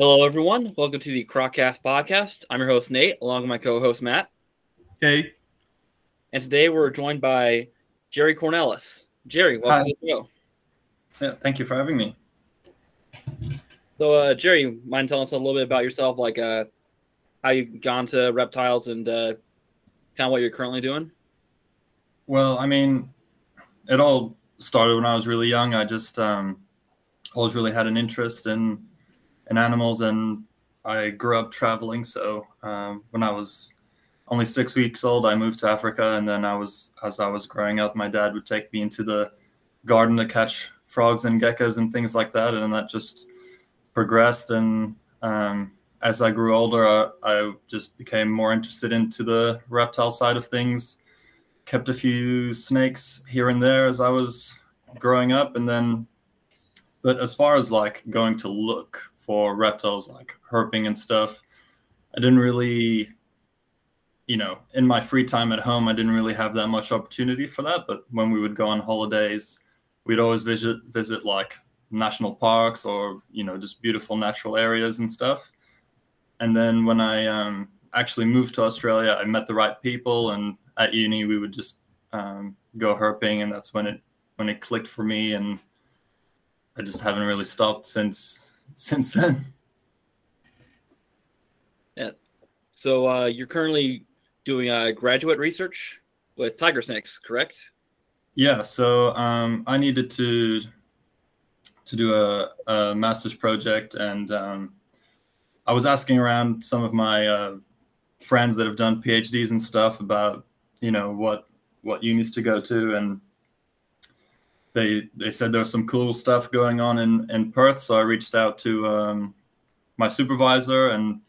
Hello, everyone. Welcome to the Croccast podcast. I'm your host, Nate, along with my co host, Matt. Hey. And today we're joined by Jari Cornelis. Jari, welcome Hi. to the show. Yeah, thank you for having me. So, uh, Jari, mind telling us a little bit about yourself, like uh, how you gone to reptiles and uh, kind of what you're currently doing? Well, I mean, it all started when I was really young. I just um, always really had an interest in in animals, and I grew up traveling. So um, when I was only six weeks old, I moved to Africa, and then I was as I was growing up, my dad would take me into the garden to catch frogs and geckos and things like that, and that just progressed. And um, as I grew older, I, I, just became more interested into the reptile side of things. Kept a few snakes here and there as I was growing up, and then, but as far as like going to look for reptiles like herping and stuff, I didn't really you know, in my free time at home, I didn't really have that much opportunity for that. But when we would go on holidays, we'd always visit visit like national parks or you know just beautiful natural areas and stuff. And then when I um, actually moved to Australia, I met the right people, and at uni we would just um, go herping, and that's when it when it clicked for me, and I just haven't really stopped since since then. Yeah. So uh, you're currently doing a graduate research with tiger snakes, correct? Yeah. So um, I needed to to do a, a master's project, and um, I was asking around some of my uh, friends that have done PhDs and stuff about you know what what unis to go to, and they they said there was some cool stuff going on in in Perth. So I reached out to um, my supervisor and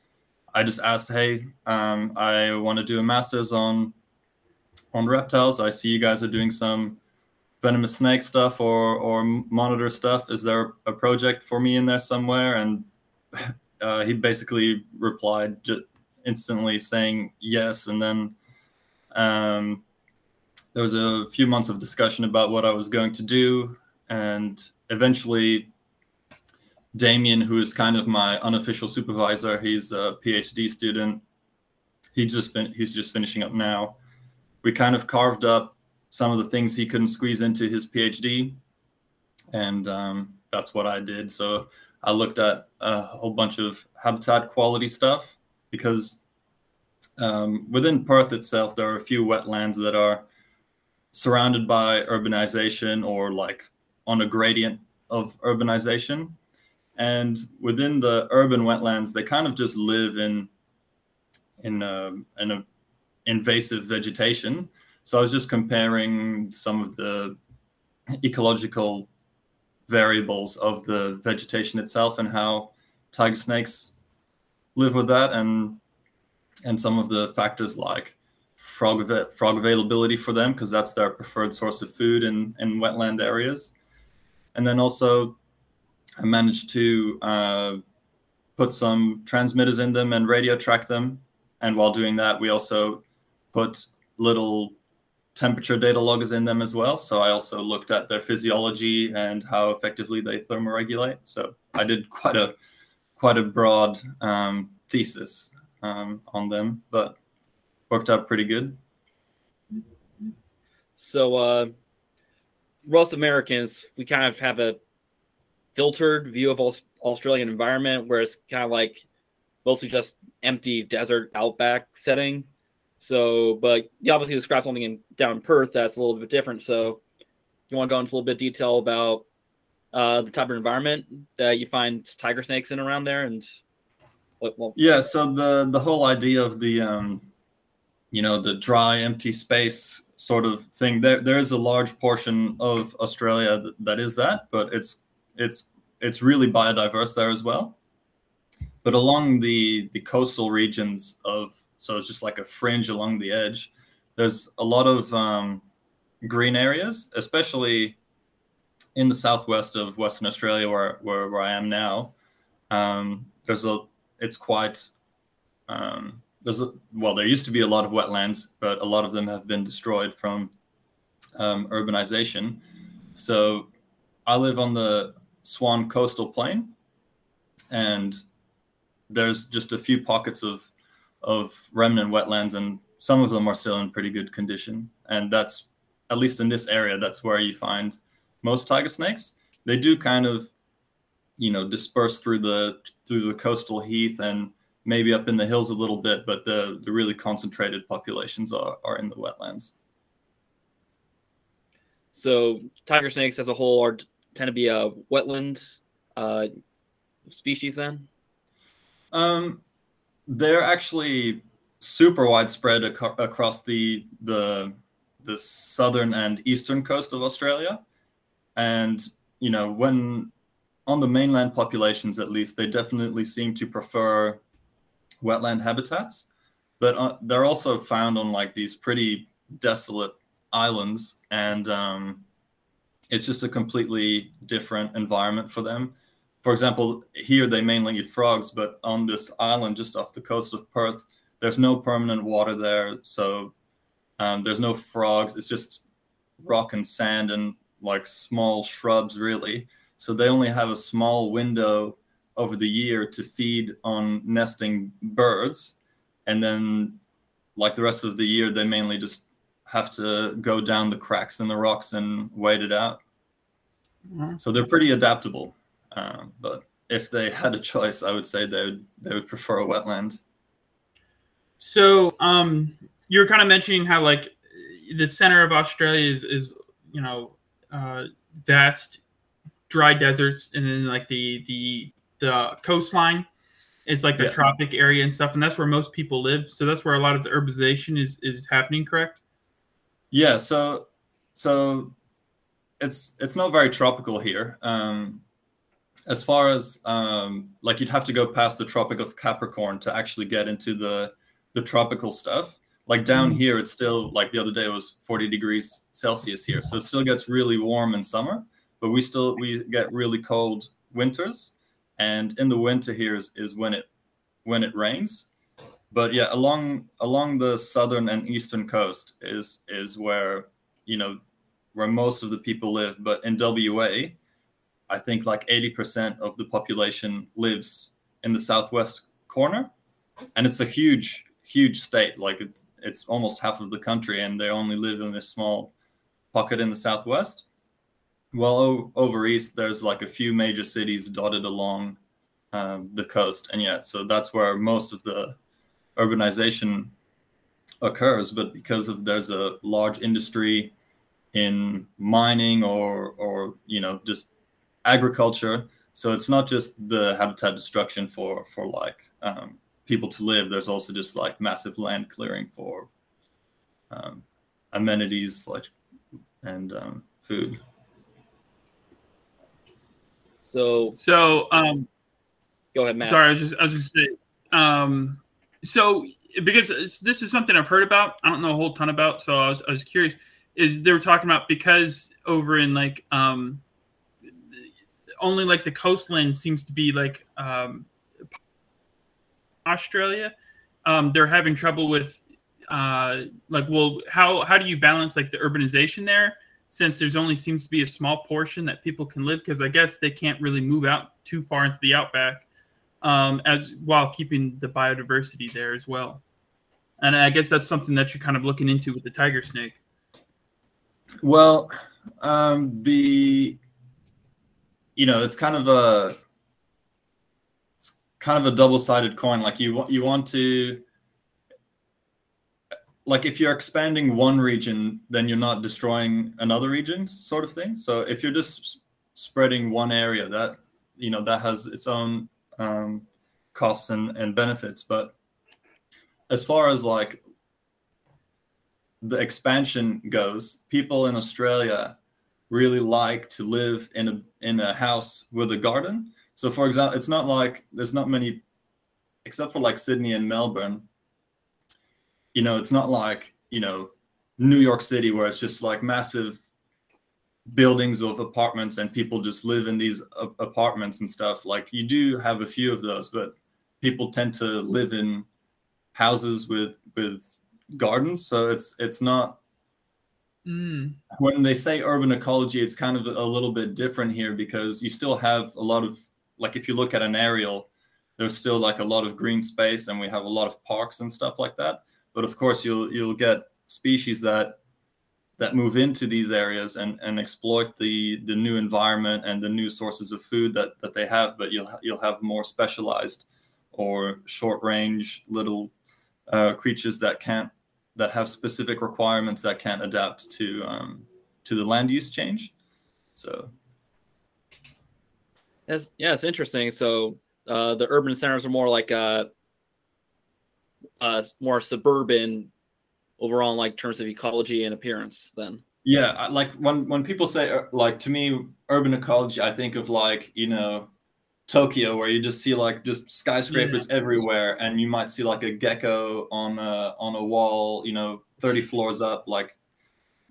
I just asked, hey, um, I want to do a master's on on reptiles. I see you guys are doing some venomous snake stuff or or monitor stuff. Is there a project for me in there somewhere? And uh, he basically replied instantly saying yes. And then um, there was a few months of discussion about what I was going to do, and eventually Damien, who is kind of my unofficial supervisor, he's a PhD student. He just he's just finishing up now. We kind of carved up some of the things he couldn't squeeze into his PhD, and um, that's what I did. So I looked at a whole bunch of habitat quality stuff because um, within Perth itself, there are a few wetlands that are surrounded by urbanization or like on a gradient of urbanization. And within the urban wetlands they kind of just live in in a, in a invasive vegetation. So i was just comparing some of the ecological variables of the vegetation itself and how tiger snakes live with that and and some of the factors like frog frog availability for them because that's their preferred source of food in in wetland areas and then also I managed to uh, put some transmitters in them and radio track them. And while doing that, we also put little temperature data loggers in them as well. So I also looked at their physiology and how effectively they thermoregulate. So I did quite a quite a broad um, thesis um, on them, but worked out pretty good. So uh, most Americans, we kind of have a filtered view of Australian environment where it's kind of like mostly just empty desert outback setting. So, but you obviously describe something in down in Perth that's a little bit different. So, you want to go into a little bit of detail about uh, the type of environment that you find tiger snakes in around there, and what? Well, yeah. So the the whole idea of the um, you know the dry, empty space sort of thing. There there is a large portion of Australia that, that is that, but it's it's it's really biodiverse there as well. But along the the coastal regions of so it's just like a fringe along the edge. There's a lot of um, green areas, especially in the southwest of Western Australia, where where, where I am now. Um, there's a it's quite um, there's a, well there used to be a lot of wetlands, but a lot of them have been destroyed from um, urbanization. So I live on the Swan Coastal Plain, and there's just a few pockets of of remnant wetlands, and some of them are still in pretty good condition. And that's at least in this area, that's where you find most tiger snakes. They do kind of, you know, disperse through the through the coastal heath and maybe up in the hills a little bit, but the the really concentrated populations are are in the wetlands. So tiger snakes as a whole are tend to be a wetland uh, species then? Um, they're actually super widespread ac- across the the the southern and eastern coast of Australia, and you know when on the mainland populations at least they definitely seem to prefer wetland habitats, but uh, they're also found on like these pretty desolate islands, and um, it's just a completely different environment for them for example, here they mainly eat frogs, but on this island just off the coast of Perth, there's no permanent water there. So um, there's no frogs. It's just rock and sand and like small shrubs, really. So they only have a small window over the year to feed on nesting birds. And then, like the rest of the year, they mainly just have to go down the cracks in the rocks and wait it out. Mm-hmm. So they're pretty adaptable. Um, but if they had a choice, I would say they would they would prefer a wetland. So um, you were kind of mentioning how like the center of Australia is is you know uh, vast dry deserts, and then like the the the coastline is like the yeah. tropic area and stuff, and that's where most people live. So that's where a lot of the urbanization is is happening. Correct? Yeah. So so it's it's not very tropical here. Um, as far as um, like you'd have to go past the Tropic of Capricorn to actually get into the the tropical stuff. Like down mm. here, it's still like the other day it was 40 degrees Celsius here, so it still gets really warm in summer, but we still we get really cold winters, and in the winter here is, is when it when it rains. But yeah, along along the southern and eastern coast is is where you know where most of the people live. But in WA, I think like 80% of the population lives in the southwest corner. And it's a huge, huge state. Like it's, it's almost half of the country, and they only live in this small pocket in the southwest. Well, over east, there's like a few major cities dotted along um, the coast. And yeah, so that's where most of the urbanization occurs. But because of there's a large industry in mining or, or you know, just agriculture. So it's not just the habitat destruction for for like um, people to live. There's also just like massive land clearing for um, amenities like and um, food. So so um, go ahead, Matt. Sorry, I was just I was just saying. Um, so because this is something I've heard about, I don't know a whole ton about. So I was I was curious. Is they were talking about because over in like um only like the coastline seems to be like um, Australia. Um, they're having trouble with uh, like, well, how how do you balance like the urbanization there? Since there's only seems to be a small portion that people can live, because I guess they can't really move out too far into the outback, um, as while keeping the biodiversity there as well. And I guess that's something that you're kind of looking into with the tiger snake. Well, um, the you know, it's kind of a it's kind of a double-sided coin. Like you you want to like if you're expanding one region, then you're not destroying another region, sort of thing. So if you're just spreading one area, that you know that has its own um, costs and, and benefits. But as far as like the expansion goes, people in Australia really like to live in a in a house with a garden. So for example, it's not like there's not many except for like Sydney and Melbourne. You know, it's not like, you know, New York City where it's just like massive buildings of apartments and people just live in these apartments and stuff. Like you do have a few of those, but people tend to live in houses with with gardens, so it's it's not Mm. When they say urban ecology, it's kind of a little bit different here because you still have a lot of, like, if you look at an aerial, there's still like a lot of green space and we have a lot of parks and stuff like that but of course you'll you'll get species that that move into these areas and, and exploit the the new environment and the new sources of food that, that they have but you'll you'll have more specialized or short range little uh, creatures that can't that have specific requirements that can't adapt to um, to the land use change so That's, yeah, it's interesting. So uh, the urban centers are more like uh, uh, more suburban overall, in like terms of ecology and appearance. Then Yeah, like when when people say uh, like to me urban ecology, I think of like you know Tokyo, where you just see like just skyscrapers everywhere, and you might see like a gecko on a on a wall, you know, thirty floors up. Like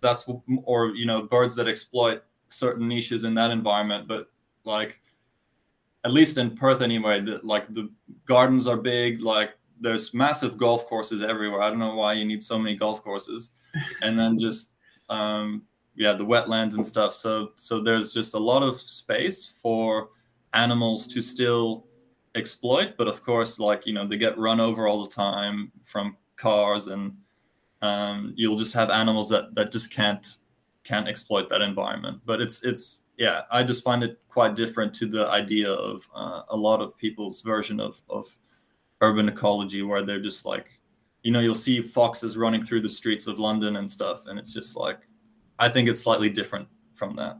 that's or you know birds that exploit certain niches in that environment. But like at least in Perth anyway, the, like the gardens are big. Like there's massive golf courses everywhere. I don't know why you need so many golf courses, and then just um, yeah, the wetlands and stuff. So so there's just a lot of space for animals to still exploit, but of course, like you know, they get run over all the time from cars, and um, you'll just have animals that that just can't can't exploit that environment. But it's it's yeah, I just find it quite different to the idea of uh, a lot of people's version of of urban ecology, where they're just like, you know, you'll see foxes running through the streets of London and stuff, and it's just like, I think it's slightly different from that.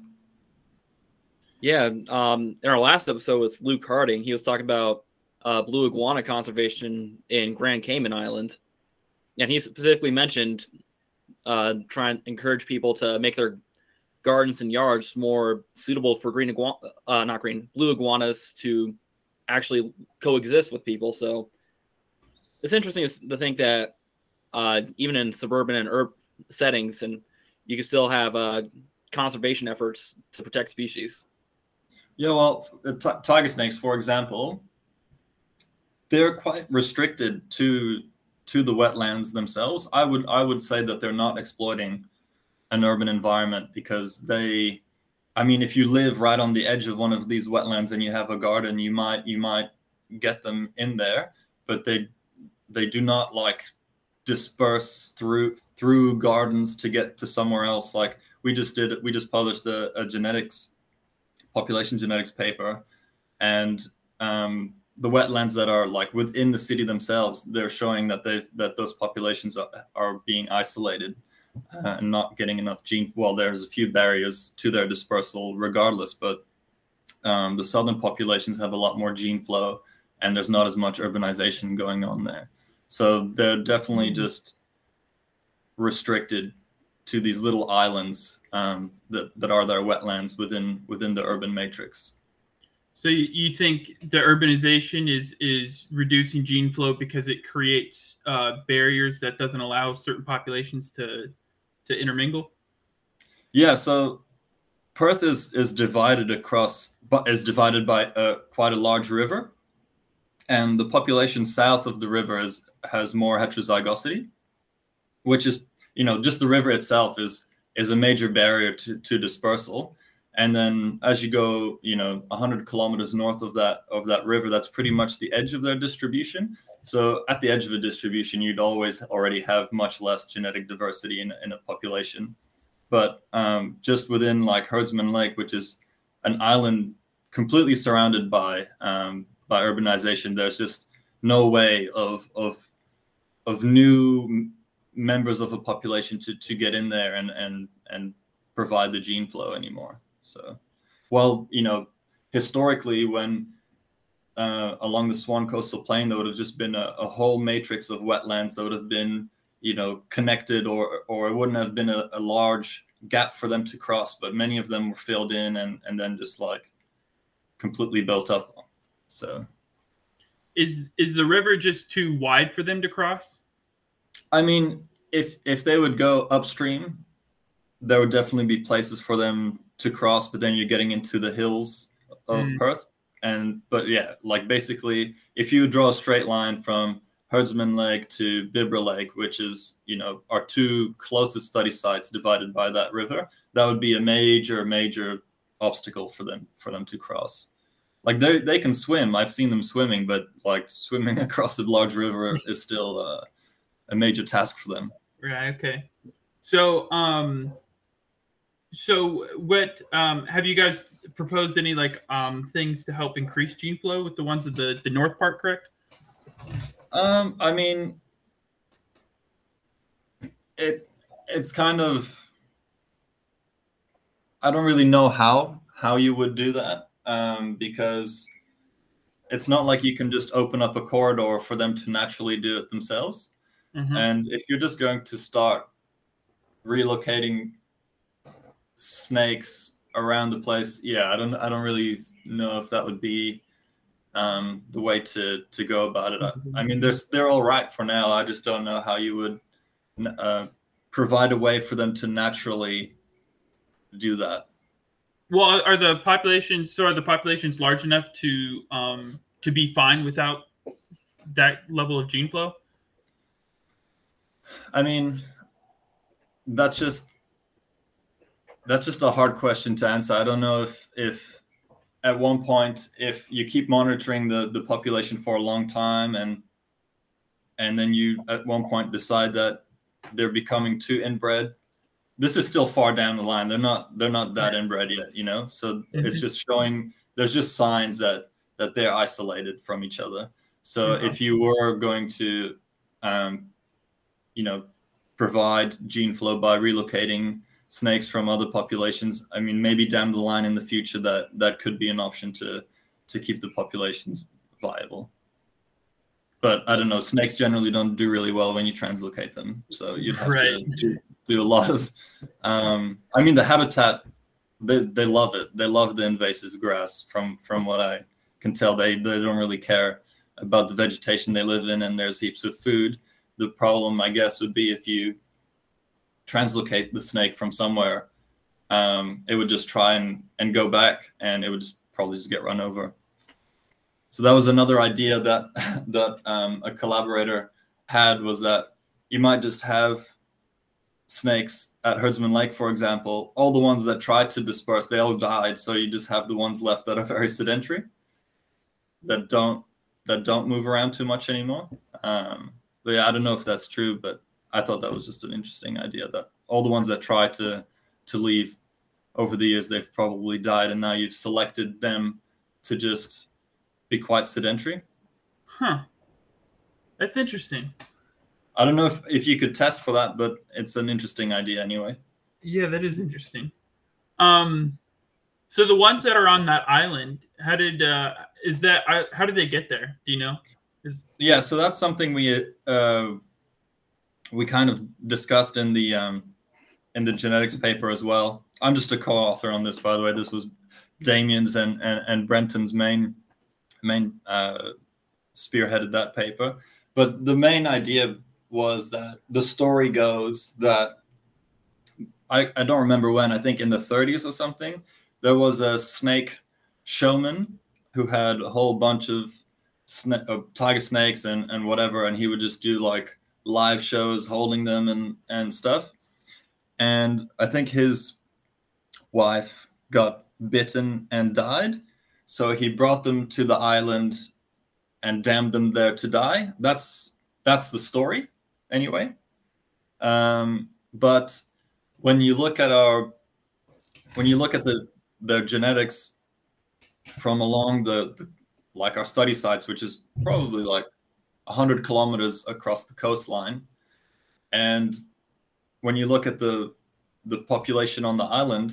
yeah, um, in our last episode with Luke Harding, he was talking about uh, blue iguana conservation in Grand Cayman Island, and he specifically mentioned uh, trying to encourage people to make their gardens and yards more suitable for green iguana, uh, not green, blue iguanas to actually coexist with people. So it's interesting to think that uh, even in suburban and urban settings, and you can still have uh, conservation efforts to protect species. Yeah, well, uh, t- tiger snakes, for example, they're quite restricted to to the wetlands themselves. I would I would say that they're not exploiting an urban environment because they, I mean, if you live right on the edge of one of these wetlands and you have a garden, you might you might get them in there, but they they do not like disperse through through gardens to get to somewhere else. Like we just did, we just published a, a genetics population genetics paper, and um, the wetlands that are like within the city themselves, they're showing that they that those populations are, are being isolated uh, and not getting enough gene. Well, there's a few barriers to their dispersal, regardless, but um, the southern populations have a lot more gene flow, and there's not as much urbanization going on there. So they're definitely just restricted to these little islands um, that that are their wetlands within within the urban matrix. So you, you think the urbanization is is reducing gene flow because it creates uh, barriers that doesn't allow certain populations to to intermingle? Yeah, so Perth is is divided across, but is divided by uh, quite a large river, and the population south of the river is has more heterozygosity, which is you know just the river itself is is a major barrier to to dispersal. And then as you go, you know, 100 kilometers north of that of that river, that's pretty much the edge of their distribution. So at the edge of a distribution, you'd always already have much less genetic diversity in, in a population. But um, just within like Herdsman Lake, which is an island completely surrounded by um, by urbanization, there's just no way of of of new members of a population to to get in there and and and provide the gene flow anymore. So, well, you know, historically, when uh, along the Swan Coastal Plain, there would have just been a, a, whole matrix of wetlands that would have been, you know, connected, or or it wouldn't have been a, a large gap for them to cross. But many of them were filled in and and then just like completely built up. So, is is the river just too wide for them to cross? I mean, if if they would go upstream, there would definitely be places for them to cross. But then you're getting into the hills of mm. Perth and but yeah, like basically, if you draw a straight line from Herdsman Lake to Bibra Lake, which is you know our two closest study sites divided by that river, that would be a major major obstacle for them for them to cross. like they they can swim. I've seen them swimming, but like swimming across a large river is still uh, a major task for them. Right. Okay. So, um, so what um, have you guys proposed any like um, things to help increase gene flow with the ones at the the north part, correct? Um, I mean, it it's kind of I don't really know how how you would do that um, because it's not like you can just open up a corridor for them to naturally do it themselves. Mhm. And if you're just going to start relocating snakes around the place, yeah, I don't I don't really know if that would be um, the way to to go about it. I, I mean, they're they're all right for now. I just don't know how you would uh, provide a way for them to naturally do that. Well, are the populations so are the populations large enough to um, to be fine without that level of gene flow? I mean, that's just that's just a hard question to answer. I don't know if if at one point if you keep monitoring the the population for a long time and and then you at one point decide that they're becoming too inbred this is still far down the line they're not they're not that inbred yet you know so it's Mhm. just showing there's just signs that that they're isolated from each other so Mhm. if you were going to um, you know provide gene flow by relocating snakes from other populations. I mean maybe down the line in the future that that could be an option to to keep the populations viable. But i don't know snakes generally don't do really well when you translocate them. So you'd have Right. to do, do a lot of um i mean the habitat they, they love it. They love the invasive grass from from what i can tell. They they don't really care about the vegetation they live in and there's heaps of food. The problem i guess would be if you translocate the snake from somewhere um, it would just try and, and go back and it would just probably just get run over. So that was another idea that that um, a collaborator had was that you might just have snakes at herdsman lake for example. All the ones that tried to disperse they all died so you just have the ones left that are very sedentary that don't that don't move around too much anymore. Um, but yeah i don't know if that's true but I thought that was just an interesting idea that all the ones that try to to leave over the years they've probably died and now you've selected them to just be quite sedentary. Huh. That's interesting. I don't know if, if you could test for that, but it's an interesting idea anyway. Yeah, that is interesting. Um, so the ones that are on that island, how did uh, is that? How did they get there? Do you know? Is Yeah, so that's something we uh, we kind of discussed in the um, in the genetics paper as well. I'm just a co-author on this, by the way. This was Damien's and and, and Brenton's main main uh, spearheaded that paper. But the main idea was that the story goes that I, I don't remember when, I think in the 30s or something, there was a snake showman who had a whole bunch of sna- uh, tiger snakes and, and whatever, and he would just do like live shows holding them and, and stuff. And I think his wife got bitten and died. So he brought them to the island and damned them there to die. That's that's the story, anyway. Um, but when you look at our when you look at the the genetics from along the, the like our study sites, which is probably like 100 kilometers across the coastline, and when you look at the the population on the island,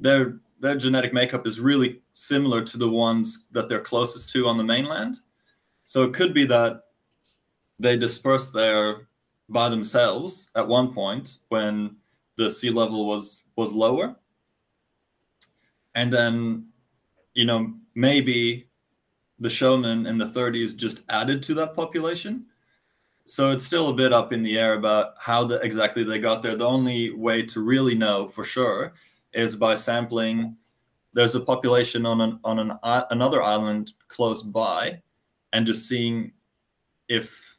their their genetic makeup is really similar to the ones that they're closest to on the mainland. So it could be that they dispersed there by themselves at one point when the sea level was was lower and then you know maybe the showman in the 30s just added to that population. So it's still a bit up in the air about how the, exactly they got there. The only way to really know for sure is by sampling. There's a population on an on an i- another island close by and just seeing if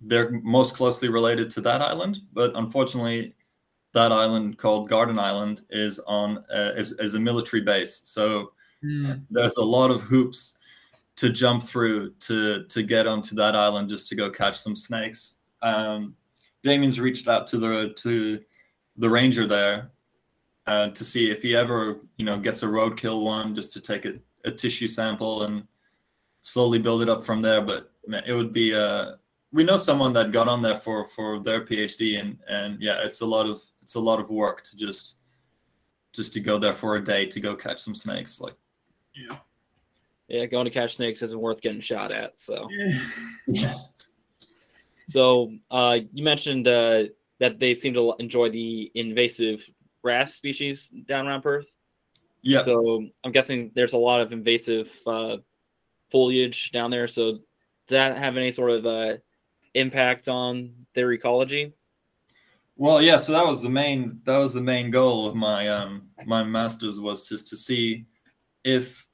they're most closely related to that island. But unfortunately that island called garden island is on uh, is, is a military base. So mm. there's a lot of hoops to jump through to to get onto that island just to go catch some snakes. Um, Damien's reached out to the to the ranger there uh, to see if he ever you know gets a roadkill one just to take a, a tissue sample and slowly build it up from there. But man, it would be uh, we know someone that got on there for for their PhD and and yeah, it's a lot of it's a lot of work to just just to go there for a day to go catch some snakes. Like yeah. Yeah, going to catch snakes isn't worth getting shot at. So, so uh, you mentioned uh, that they seem to enjoy the invasive grass species down around Perth. Yeah. So I'm guessing there's a lot of invasive uh, foliage down there. So does that have any sort of uh, impact on their ecology? Well, yeah. So that was the main that was the main goal of my um my masters was just to see if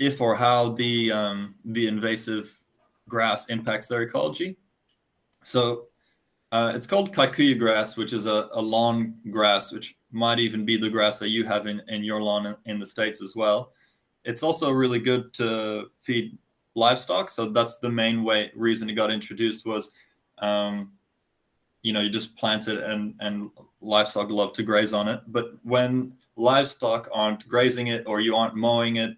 if or how the um, the invasive grass impacts their ecology. So uh, it's called kikuyu grass, which is a, a, lawn grass, which might even be the grass that you have in, in your lawn in, in the States as well. It's also really good to feed livestock. So that's the main way reason it got introduced was, um, you know, you just plant it and, and livestock love to graze on it. But when livestock aren't grazing it or you aren't mowing it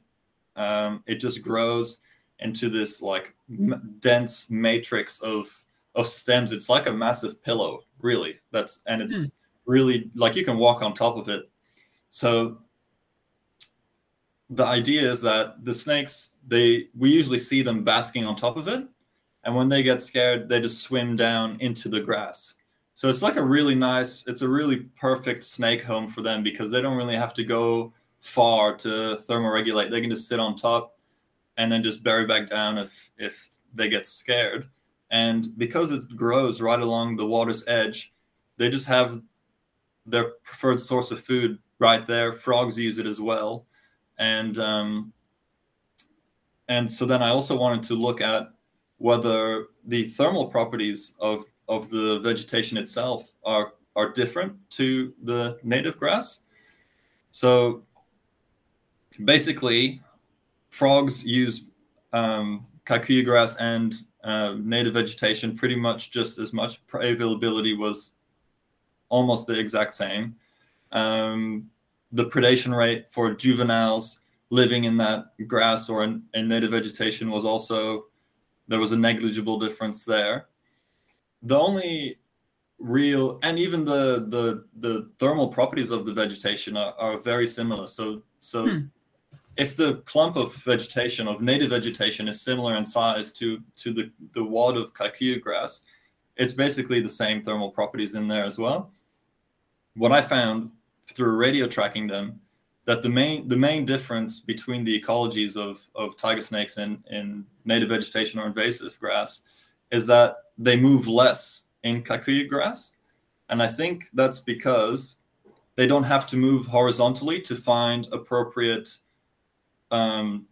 um, it just grows into this like m- dense matrix of of stems. It's like a massive pillow, really. That's and it's mm. really like you can walk on top of it. So the idea is that the snakes they we usually see them basking on top of it and when they get scared they just swim down into the grass so it's like a really nice it's a really perfect snake home for them because they don't really have to go far to thermoregulate. They can just sit on top and then just bury back down if if they get scared. And because it grows right along the water's edge, they just have their preferred source of food right there. Frogs use it as well, and um, and so then I also wanted to look at whether the thermal properties of of the vegetation itself are are different to the native grass. So basically, frogs use um, kikuyu grass and uh, native vegetation pretty much just as much. Availability was almost the exact same. Um, the predation rate for juveniles living in that grass or in, in, native vegetation was also there was a negligible difference there. The only real and even the the the thermal properties of the vegetation are, are very similar. So so hmm if the clump of vegetation of native vegetation is similar in size to to the the wad of kikuyu grass, it's basically the same thermal properties in there as well. What I found through radio tracking them, that the main the main difference between the ecologies of of tiger snakes in in native vegetation or invasive grass is that they move less in kikuyu grass, and I think that's because they don't have to move horizontally to find appropriate um,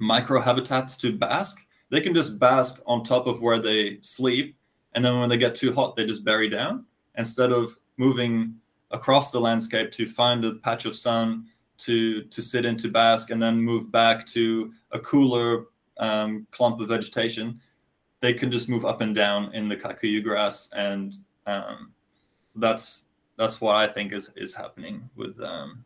microhabitats to bask. They can just bask on top of where they sleep, and then when they get too hot, they just bury down instead of moving across the landscape to find a patch of sun to to sit in to bask and then move back to a cooler um, clump of vegetation. They can just move up and down in the kikuyu grass, and um, that's that's what I think is is happening with um,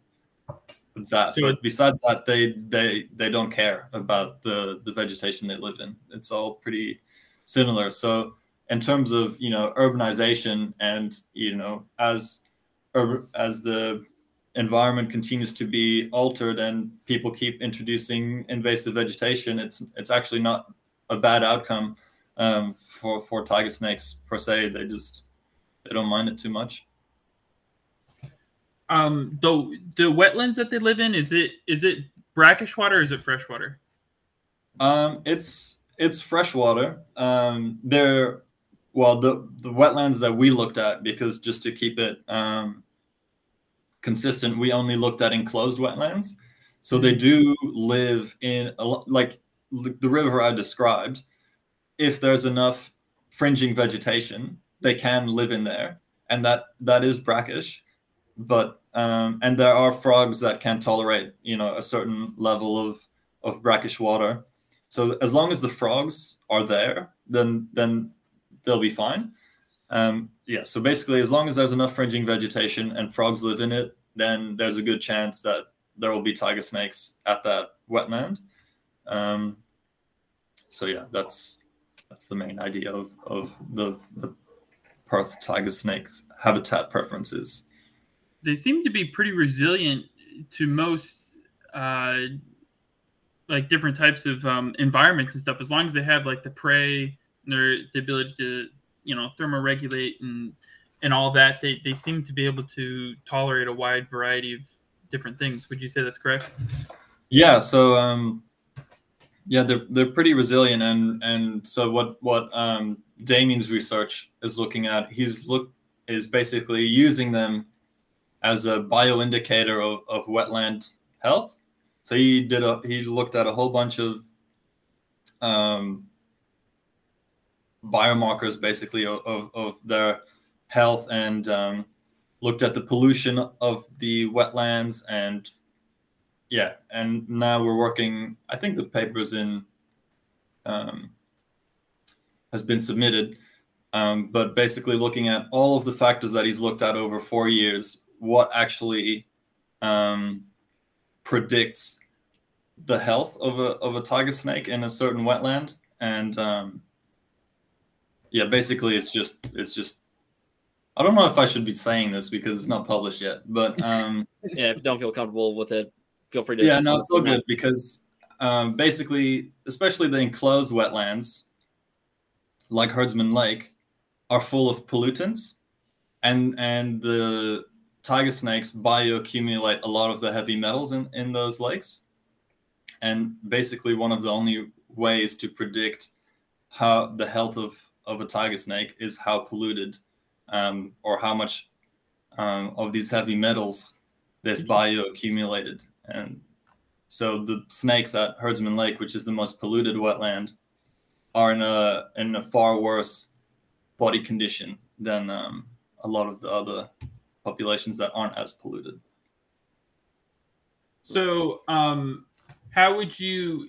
that. So but besides that, they they they don't care about the the vegetation they live in. It's all pretty similar. So in terms of you know urbanization and you know as as the environment continues to be altered and people keep introducing invasive vegetation, it's it's actually not a bad outcome um, for for tiger snakes per se. They just they don't mind it too much um the the wetlands that they live in is it is it brackish water or is it freshwater um it's it's freshwater um they're well the the wetlands that we looked at because just to keep it um consistent we only looked at enclosed wetlands. So they do live in a, like the river i described if there's enough fringing vegetation they can live in there. And that that is brackish but um, and there are frogs that can tolerate you know a certain level of of brackish water. So as long as the frogs are there, then then they'll be fine. Um, yeah. So basically, as long as there's enough fringing vegetation and frogs live in it, then there's a good chance that there will be tiger snakes at that wetland. Um, so yeah, that's that's the main idea of of the the Perth tiger snakes habitat preferences. They seem to be pretty resilient to most uh, like different types of um, environments and stuff. As long as they have like the prey, and their the ability to you know thermoregulate and and all that, they they seem to be able to tolerate a wide variety of different things. Would you say that's correct? Yeah. So um, yeah, they're they're pretty resilient, and and so what what um, Damien's research is looking at, he's look is basically using them as a bioindicator of, of wetland health. So he did a he looked at a whole bunch of um, biomarkers basically of, of, of, their health and um, looked at the pollution of the wetlands and yeah and now we're working i think the paper's in um, has been submitted um, but basically looking at all of the factors that he's looked at over four years what actually um, predicts the health of a, of a tiger snake in a certain wetland and um, yeah basically it's just it's just I don't know if I should be saying this because it's not published yet, but um, yeah, if you don't feel comfortable with it, feel free to. Yeah, no, it's all good because um, basically, especially the enclosed wetlands, like Herdsman Lake, are full of pollutants, and and the tiger snakes bioaccumulate a lot of the heavy metals in in those lakes, and basically one of the only ways to predict how the health of of a tiger snake is how polluted um, or how much um, of these heavy metals they've mm-hmm. bioaccumulated. And so the snakes at Herdsman Lake, which is the most polluted wetland, are in a in a far worse body condition than um, a lot of the other populations that aren't as polluted. So, um, how would you?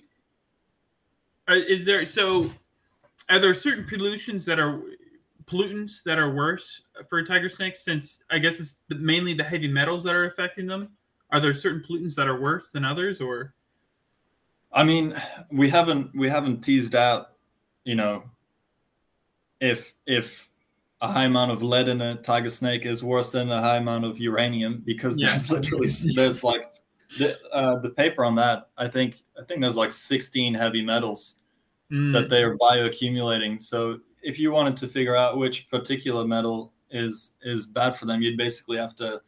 Uh, is there so? Are there certain pollutions that are pollutants that are worse for tiger snakes since I guess it's mainly the heavy metals that are affecting them? Are there certain pollutants that are worse than others or I mean, we haven't we haven't teased out, you know, if if a high amount of lead in a tiger snake is worse than a high amount of uranium because yeah. there's literally there's like the uh, the paper on that I think I think there's like 16 heavy metals mm. that they are bioaccumulating. So if you wanted to figure out which particular metal is is bad for them, you'd basically have to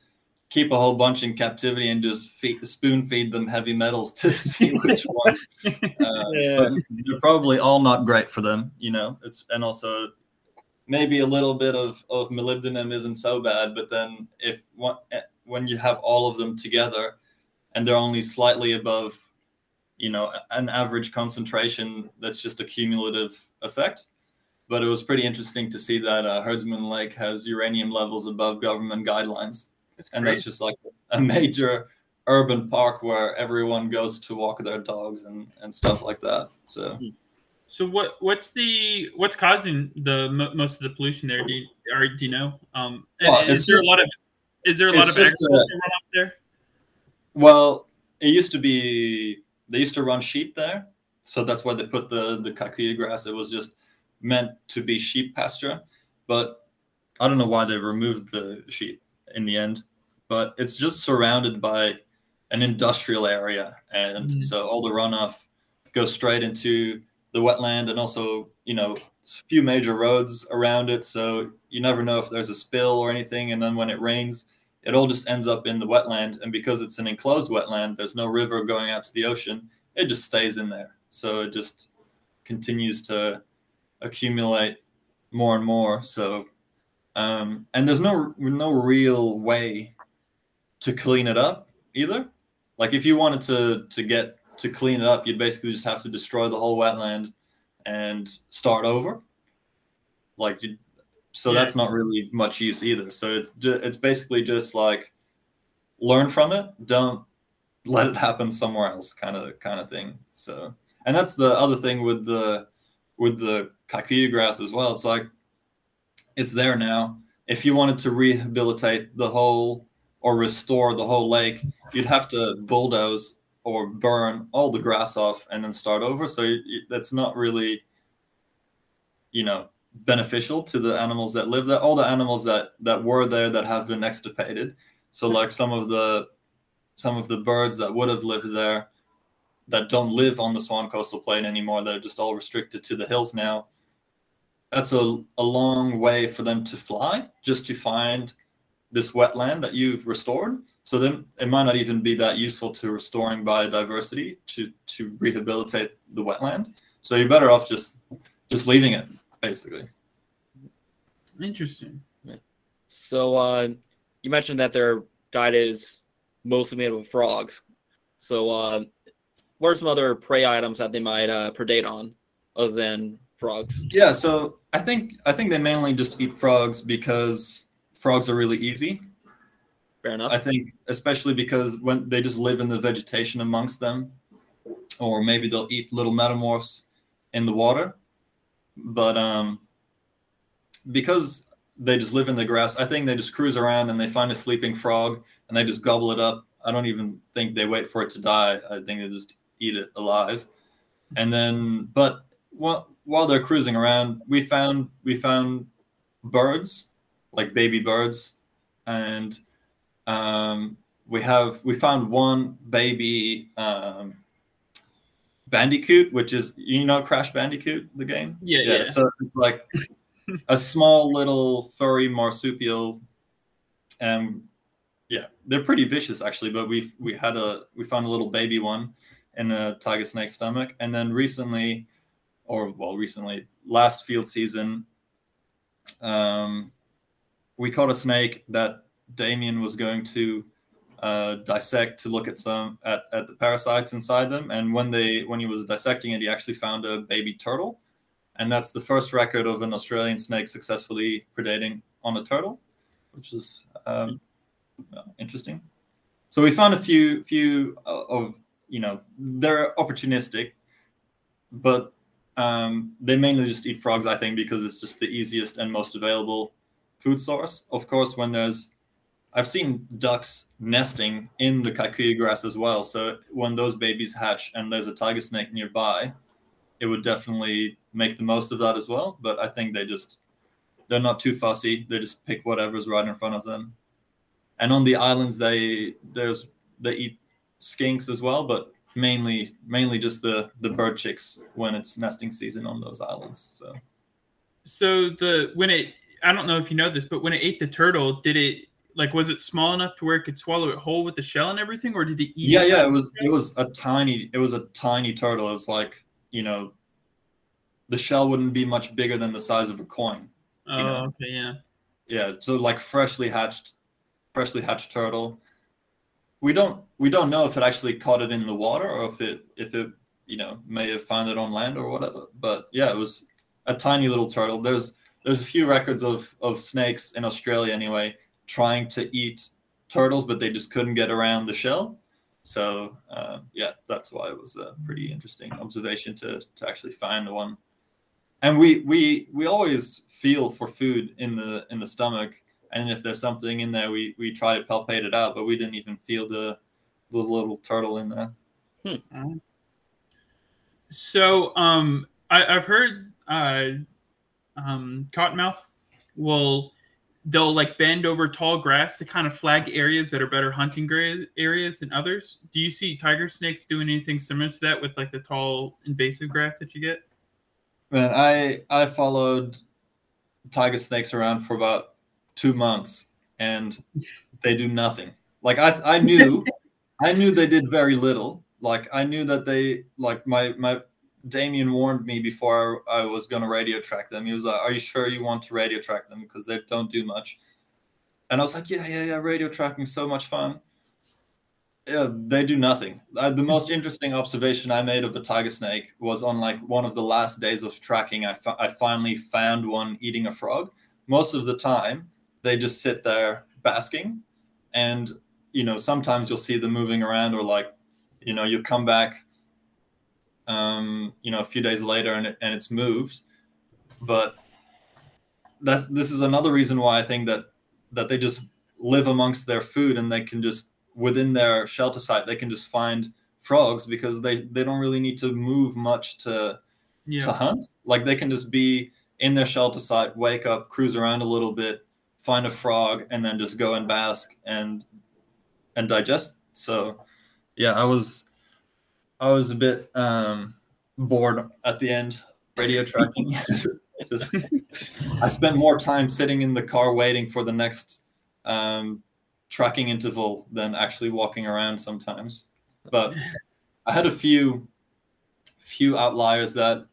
keep a whole bunch in captivity and just feed, spoon feed them heavy metals to see which one. Uh, yeah. they're probably all not great for them, you know. It's and also maybe a little bit of of molybdenum isn't so bad, but then if one, eh, when you have all of them together and they're only slightly above, you know, an average concentration, that's just a cumulative effect but it was pretty interesting to see that uh, Herdsman Lake has uranium levels above government guidelines, that's and that's just like a major urban park where everyone goes to walk their dogs and, and stuff like that. So, hmm. So what what's the what's causing the most of the pollution there? Do you, or do you know? Um, well, is there just, a lot of is there a lot of agriculture there? Well, it used to be they used to run sheep there, so that's why they put the the kikuyu grass. It was just meant to be sheep pasture, but I don't know why they removed the sheep in the end. But it's just surrounded by an industrial area, and mm-hmm. so all the runoff goes straight into the wetland, and also you know a few major roads around it. So you never know if there's a spill or anything, and then when it rains, it all just ends up in the wetland. And because it's an enclosed wetland, there's no river going out to the ocean. It just stays in there. So it just continues to accumulate more and more. So, um, and there's no no real way to clean it up either. Like if you wanted to to get to clean it up, you'd basically just have to destroy the whole wetland and start over. Like so yeah. that's not really much use either. So it's it's basically just like learn from it. Don't let it happen somewhere else, kind of kind of thing. So, and that's the other thing with the with the kikuyu grass as well. It's like it's there now. If you wanted to rehabilitate the whole or restore the whole lake, you'd have to bulldoze or burn all the grass off and then start over. So that's not really, you know, beneficial to the animals that live there. All the animals that that were there that have been extirpated. So like some of the some of the birds that would have lived there that don't live on the Swan Coastal Plain anymore. They're just all restricted to the hills now. That's a, a long way for them to fly just to find this wetland that you've restored. So then it might not even be that useful to restoring biodiversity to to rehabilitate the wetland. So you're better off just just leaving it, basically. Interesting. So uh, you mentioned that their diet is mostly made of frogs. So uh, what are some other prey items that they might uh, predate on other than frogs? Yeah, so I think I think they mainly just eat frogs because frogs are really easy. Fair enough. I think especially because when they just live in the vegetation amongst them, or maybe they'll eat little metamorphs in the water. But um, because they just live in the grass, I think they just cruise around and they find a sleeping frog and they just gobble it up. I don't even think they wait for it to die. I think they just eat it alive. And then, but while, while they're cruising around, we found we found birds, like baby birds, and um, we have we found one baby um, bandicoot, which is you know Crash Bandicoot, the game. Yeah, yeah. So it's like a small little furry marsupial, and yeah, they're pretty vicious actually. But we we had a we found a little baby one in a tiger snake stomach, and then recently, or well, recently last field season, um, we caught a snake that Damian was going to uh, dissect to look at some at, at the parasites inside them. And when they when he was dissecting it, he actually found a baby turtle, and that's the first record of an Australian snake successfully predating on a turtle, which is um, interesting. So we found a few few of you know they're opportunistic, but um, they mainly just eat frogs, I think, because it's just the easiest and most available food source. Of course, when there's I've seen ducks nesting in the kikuyu grass as well. So when those babies hatch and there's a tiger snake nearby, it would definitely make the most of that as well. But I think they just they're not too fussy. They just pick whatever's right in front of them. And on the islands, they there's they eat skinks as well, but mainly mainly just the the bird chicks when it's nesting season on those islands. So So the when it I don't know if you know this, but when it ate the turtle, did it like was it small enough to where it could swallow it whole with the shell and everything, or did it eat? yeah, it? yeah, it was it was a tiny it was a tiny turtle. It's like you know, the shell wouldn't be much bigger than the size of a coin. Oh, know. okay, yeah. Yeah, so like freshly hatched, freshly hatched turtle. We don't we don't know if it actually caught it in the water or if it if it you know may have found it on land or whatever. But yeah, it was a tiny little turtle. There's there's a few records of of snakes in Australia anyway trying to eat turtles, but they just couldn't get around the shell. So uh, yeah, that's why it was a pretty interesting observation to to actually find one. And we we we always feel for food in the in the stomach, and if there's something in there, we we try to palpate it out, but we didn't even feel the the little turtle in there. Hmm. So um, I, I've heard uh, um, cottonmouth will they'll like bend over tall grass to kind of flag areas that are better hunting gra- areas than others. Do you see tiger snakes doing anything similar to that with like the tall invasive grass that you get? Man, I I followed tiger snakes around for about two months, and they do nothing. Like I I knew, I knew they did very little. Like I knew that they like my my Damian warned me before I was going to radio track them. He was like, "Are you sure you want to radio track them because they don't do much?" And I was like, "Yeah, yeah, yeah. Radio tracking so much fun." Yeah, they do nothing. Uh, the most interesting observation I made of a tiger snake was on like one of the last days of tracking. I, I finally found one eating a frog. Most of the time, they just sit there basking, and you know sometimes you'll see them moving around or like you know you come back um, you know a few days later and, it, and it's moved. But that's this is another reason why i think that that they just live amongst their food and they can just within their shelter site they can just find frogs because they they don't really need to move much to Yeah. to hunt. Like they can just be in their shelter site wake up cruise around a little bit find a frog and then just go and bask and and digest. So yeah i was i was a bit um bored at the end radio tracking. Just i spent more time sitting in the car waiting for the next um tracking interval than actually walking around sometimes. But i had a few few outliers that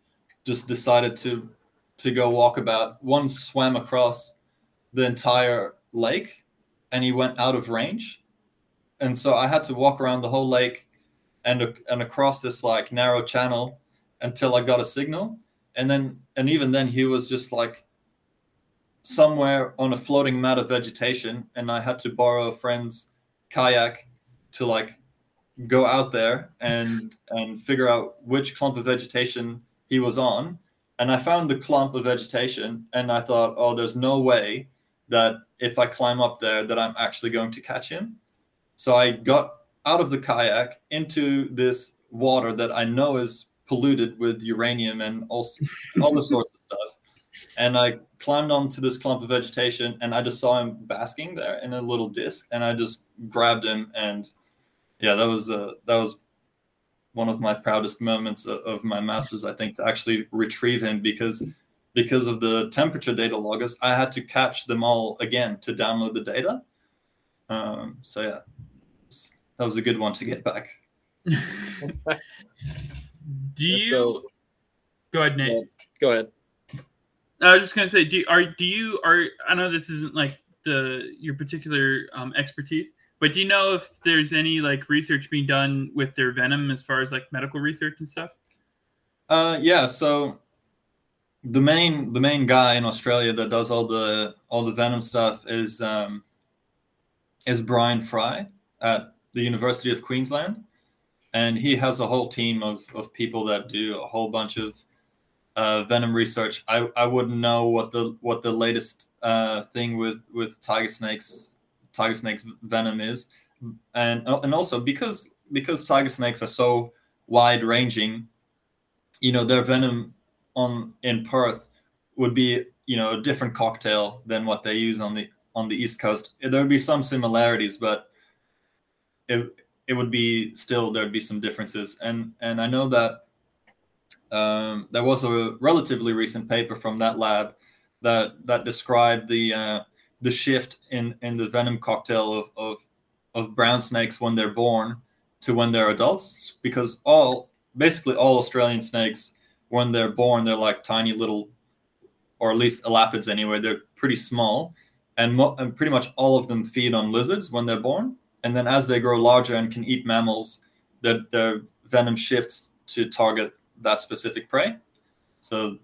just decided to to go walk about. One swam across the entire lake and he went out of range. And so i had to walk around the whole lake and and across this like narrow channel until i got a signal. And then and even then he was just like somewhere on a floating mat of vegetation and i had to borrow a friend's kayak to like go out there and and figure out which clump of vegetation he was on. And i found the clump of vegetation and i thought oh there's no way that if i climb up there that i'm actually going to catch him. So i got out of the kayak into this water that i know is polluted with uranium and all, the sorts of stuff. And i climbed onto this clump of vegetation and i just saw him basking there in a little disc and i just grabbed him and yeah that was uh, that was one of my proudest moments of, of my masters i think to actually retrieve him because because of the temperature data loggers i had to catch them all again to download the data. Um, so yeah that was a good one to get back Do you So, go ahead, Nate? yeah, go ahead. I was just gonna say, do you, are do you are I know this isn't like the your particular um, expertise, but do you know if there's any like research being done with their venom as far as like medical research and stuff? Uh, yeah. So the main the main guy in Australia that does all the all the venom stuff is um, is Bryan Fry at the University of Queensland, and he has a whole team of of people that do a whole bunch of uh, venom research. I, I wouldn't know what the what the latest uh, thing with with tiger snakes tiger snakes venom is, and and also because because tiger snakes are so wide ranging you know their venom on in Perth would be you know a different cocktail than what they use on the on the east coast. There would be some similarities, but it it would be still there'd be some differences. And and I know that um, there was a relatively recent paper from that lab that that described the uh, the shift in in the venom cocktail of of of brown snakes when they're born to when they're adults because all basically all Australian snakes when they're born they're like tiny little or at least elapids anyway they're pretty small and, mo- and pretty much all of them feed on lizards when they're born and then as they grow larger and can eat mammals their, their venom shifts to target that specific prey so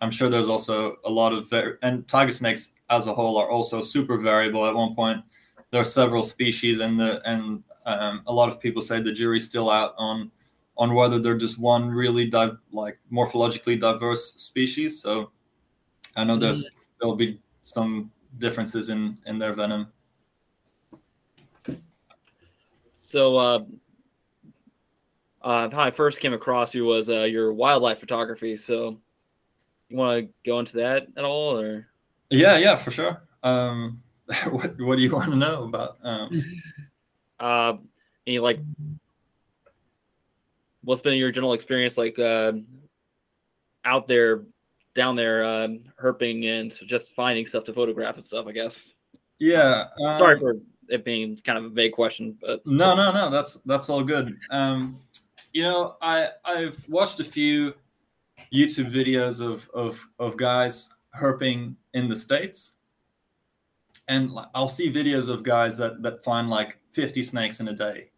i'm sure there's also a lot of var- and tiger snakes as a whole are also super variable at one point there are several species and the and um, a lot of people say the jury's still out on on whether they're just one really di- like morphologically diverse species. So I know there's there'll be some differences in in their venom. So, uh, uh, how I first came across you was uh, your wildlife photography. So, you want to go into that at all, or? Yeah, yeah, for sure. Um, what what do you want to know about? Um, Uh, any like, what's been your general experience like uh, out there, down there, um, herping and just finding stuff to photograph and stuff? I guess. yeah. Um, Sorry for it being kind of a vague question, but No, no, no. That's that's all good. Um, you know, I I've watched a few YouTube videos of of of guys herping in the states, and I'll see videos of guys that that find like 50 snakes in a day,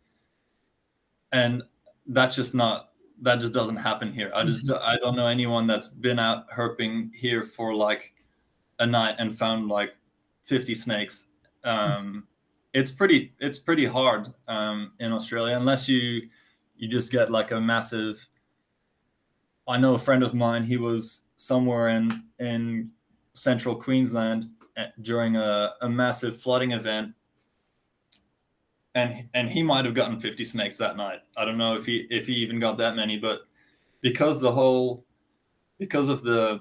and that's just not that just doesn't happen here. I just I don't know anyone that's been out herping here for like a night and found like 50 snakes. Um, it's pretty it's pretty hard um, in Australia unless you you just get like a massive. I know a friend of mine. He was somewhere in in central Queensland eh, during a, a massive flooding event, and and he might have gotten 50 snakes that night. I don't know if he if he even got that many, but because the whole because of the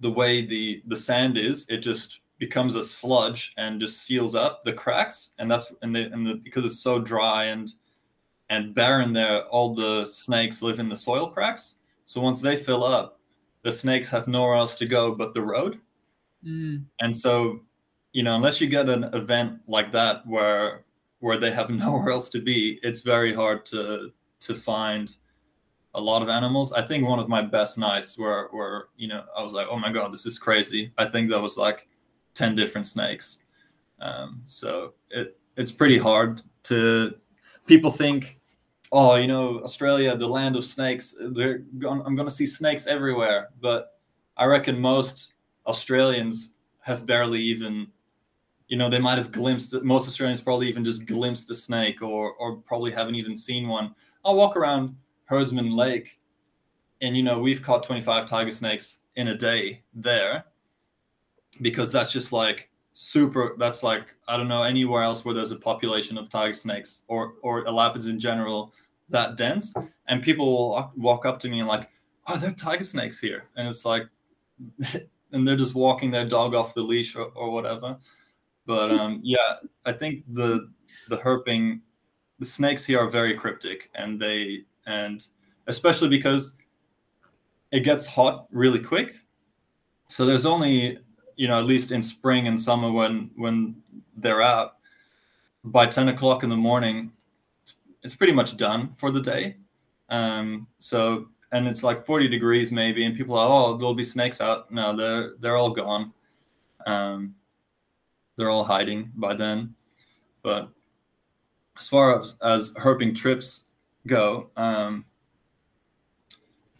the way the the sand is, it just becomes a sludge and just seals up the cracks. And that's and the and the because it's so dry and and barren there all the snakes live in the soil cracks. So once they fill up the snakes have nowhere else to go but the road. Mm. and so you know unless you get an event like that where where they have nowhere else to be it's very hard to to find a lot of animals. I think one of my best nights where where you know i was like oh my god this is crazy. I think that was like 10 different snakes. Um, so it it's pretty hard to people think oh you know australia the land of snakes they're i'm going to see snakes everywhere. But i reckon most australians have barely even you know they might have glimpsed most australians probably even just glimpsed a snake or or probably haven't even seen one. I'll walk around herdsman lake and you know we've caught 25 tiger snakes in a day there because that's just like super that's like i don't know anywhere else where there's a population of tiger snakes or or elapids in general that dense. And people will walk- up to me and like oh there are tiger snakes here. And it's like and they're just walking their dog off the leash or, or whatever. But um yeah i think the the herping the snakes here are very cryptic and they and especially because it gets hot really quick. So there's only you know at least in spring and summer when when they're out by 10 o'clock in the morning it's pretty much done for the day. Um so and it's like 40 degrees maybe and people are oh there'll be snakes out. No they're they're all gone. Um they're all hiding by then. But as far as as herping trips go um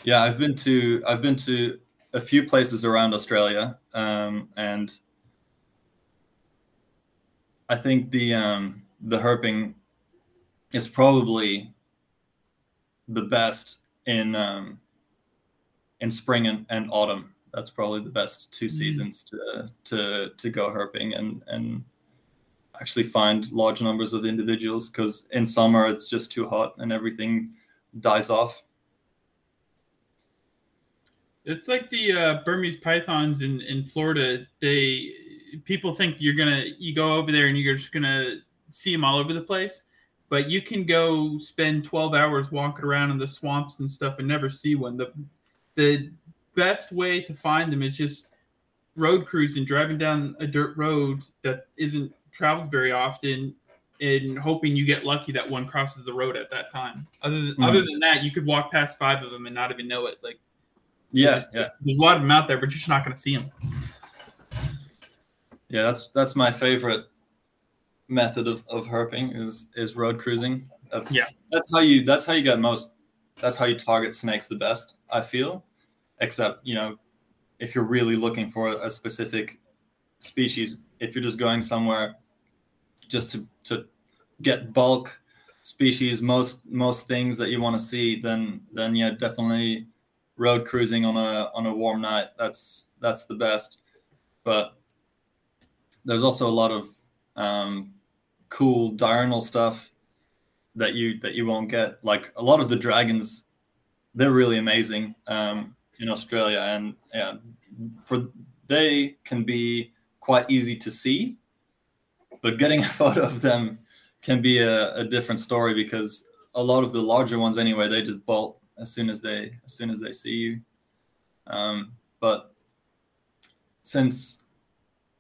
yeah i've been to i've been to a few places around australia um and i think the um the herping is probably the best in um in spring and, and autumn that's probably the best two Mm. seasons to to to go herping and and actually find large numbers of individuals because in summer it's just too hot and everything dies off It's like the uh, Burmese pythons in, in Florida. They people think you're gonna you go over there and you're just gonna see them all over the place, but you can go spend 12 hours walking around in the swamps and stuff and never see one. The the best way to find them is just road cruising, driving down a dirt road that isn't traveled very often, and hoping you get lucky that one crosses the road at that time. Other than, Mhm. other than that, you could walk past five of them and not even know it. Like yeah there's- yeah There's a lot of them out there, but you're just not going to see them. yeah that's that's my favorite method of, of herping is is road cruising that's Yeah. that's how you that's how you get most that's how you target snakes the best i feel except you know if you're really looking for a specific species if you're just going somewhere just to, to get bulk species most most things that you want to see then then yeah definitely road cruising on a on a warm night that's that's the best. But there's also a lot of um, cool diurnal stuff that you that you won't get. Like a lot of the dragons they're really amazing um, in australia. And yeah for they can be quite easy to see but getting a photo of them can be a, a different story because a lot of the larger ones anyway they just bolt as soon as they as soon as they see you. Um, but since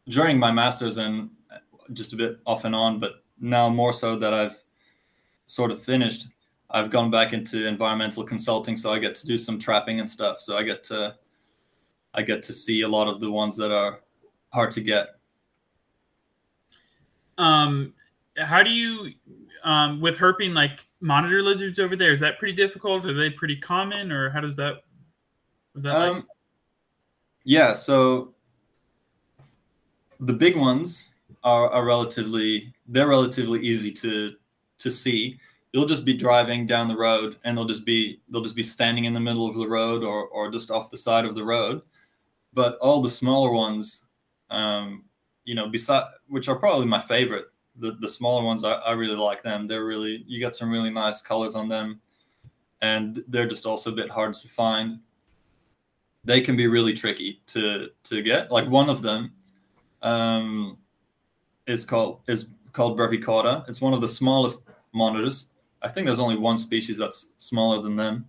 during my masters and just a bit off and on but now more so that i've sort of finished i've gone back into environmental consulting. So i get to do some trapping and stuff. So i get to i get to see a lot of the ones that are hard to get. Um, how do you, um, with herping, like monitor lizards over there? Is that pretty difficult? Are they pretty common, or how does that? Was that like? Um, yeah, so the big ones are, are relatively they're relatively easy to to see. You'll just be driving down the road and they'll just be they'll just be standing in the middle of the road or or just off the side of the road. But all the smaller ones, um, you know, beside which are probably my favorite, the the smaller ones, I, I really like them. They're really you got some really nice colors on them, and they're just also a bit hard to find. They can be really tricky to to get. Like one of them, um, is called is called Brevicauda. It's one of the smallest monitors. I think there's only one species that's smaller than them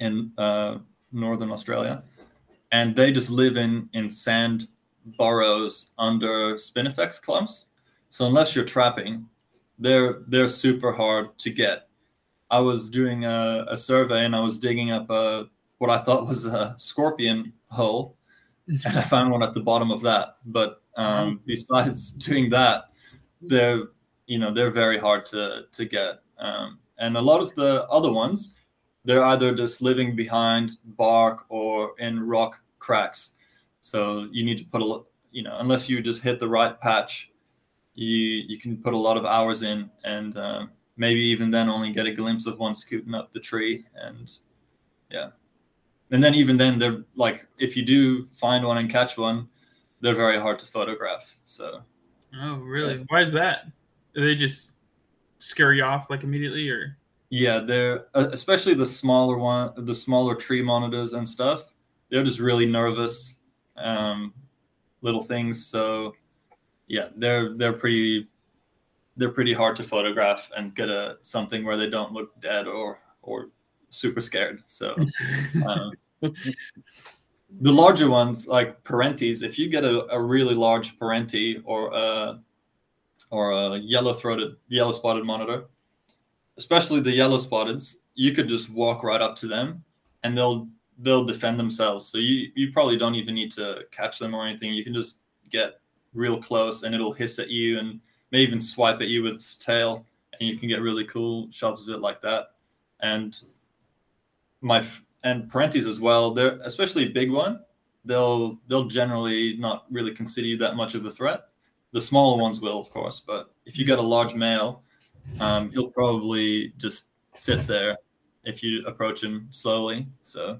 in uh, northern Australia, and they just live in in sand burrows under spinifex clumps. So unless you're trapping, they're they're super hard to get. I was doing a, a survey and I was digging up a what I thought was a scorpion hole, and I found one at the bottom of that. But um, besides doing that, they're you know they're very hard to to get. Um, and a lot of the other ones, they're either just living behind bark or in rock cracks. So you need to put a you know unless you just hit the right patch, you you can put a lot of hours in and um, maybe even then only get a glimpse of one scooting up the tree and yeah. And then even then they're like if you do find one and catch one they're very hard to photograph so. Oh really? Yeah. why is that? Do they just scare you off like immediately or? Yeah they're uh, especially the smaller one the smaller tree monitors and stuff they're just really nervous um, little things so yeah they're they're pretty they're pretty hard to photograph and get a something where they don't look dead or or super scared so um, the larger ones like perenties if you get a, a really large perentie or a or a yellow throated yellow spotted monitor especially the yellow spotteds you could just walk right up to them and they'll they'll defend themselves. So you you probably don't even need to catch them or anything. You can just get real close and it'll hiss at you and may even swipe at you with its tail and you can get really cool shots of it like that. And my and perenties as well they're especially a big one they'll they'll generally not really consider you that much of a threat. The smaller ones will of course but if you get a large male um, he'll probably just sit there if you approach him slowly so.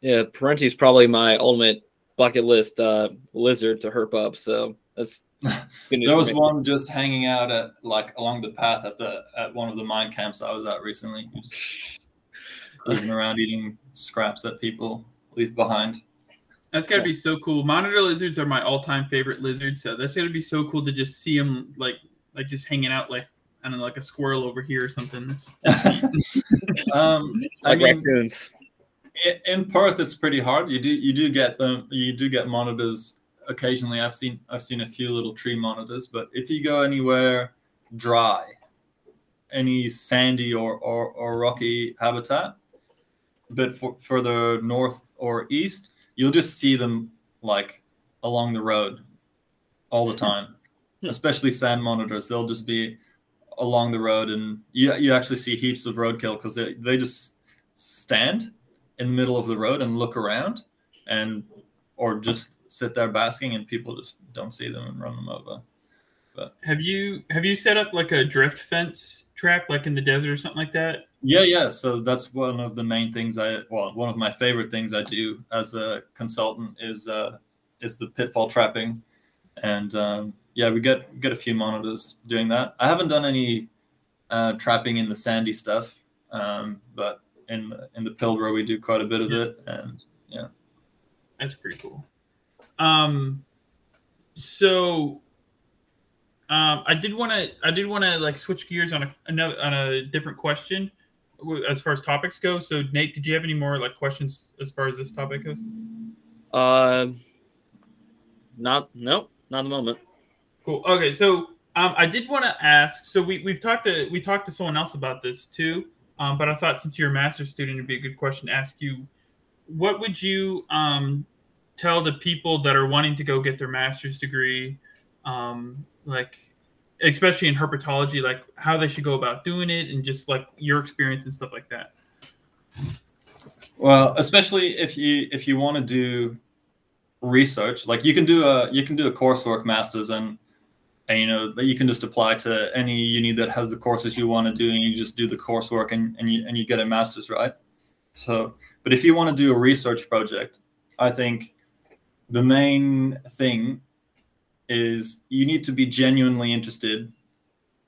Yeah perenties probably my ultimate bucket list uh, lizard to herp up so that's there was one just hanging out at like along the path at the at one of the mine camps I was at recently. Just cruising around eating scraps that people leave behind. That's gotta yeah. be so cool. Monitor lizards are my all-time favorite lizards. So that's gotta be so cool to just see them like like just hanging out like I don't know like a squirrel over here or something. That's, that's um, like I mean, raccoons. In Perth, it's pretty hard. You do you do get them. You do get monitors occasionally I've seen I've seen a few little tree monitors, but if you go anywhere dry, any sandy or, or, or rocky habitat, a bit for, further north or east, you'll just see them like along the road all the time. Hmm. Especially sand monitors, they'll just be along the road, and you you actually see heaps of roadkill because they they just stand in the middle of the road and look around, and or just sit there basking and people just don't see them and run them over. But have you have you set up like a drift fence trap like in the desert or something like that? Yeah, yeah. So that's one of the main things I well, one of my favorite things I do as a consultant is uh is the pitfall trapping. And um yeah, we get get a few monitors doing that. I haven't done any uh, trapping in the sandy stuff, um, but in the, in the Pilbara we do quite a bit of yeah. it, and yeah. That's pretty cool. Um, so um, I did want to I did want to like switch gears on a another on a different question as far as topics go. So Nate, did you have any more like questions as far as this topic goes? Uh, not no, not at the moment. Cool. Okay, so um, I did want to ask. So we we've talked to we talked to someone else about this too. Um, but I thought since you're a master's student, it'd be a good question to ask you what would you um, tell the people that are wanting to go get their master's degree, um, like especially in herpetology, like how they should go about doing it, and just like your experience and stuff like that? Well, especially if you if you want to do research. Like you can do a you can do a coursework masters and and you know that you can just apply to any uni that has the courses you want to do and you just do the coursework and, and you and you get a master's right? So but if you want to do a research project i think the main thing is you need to be genuinely interested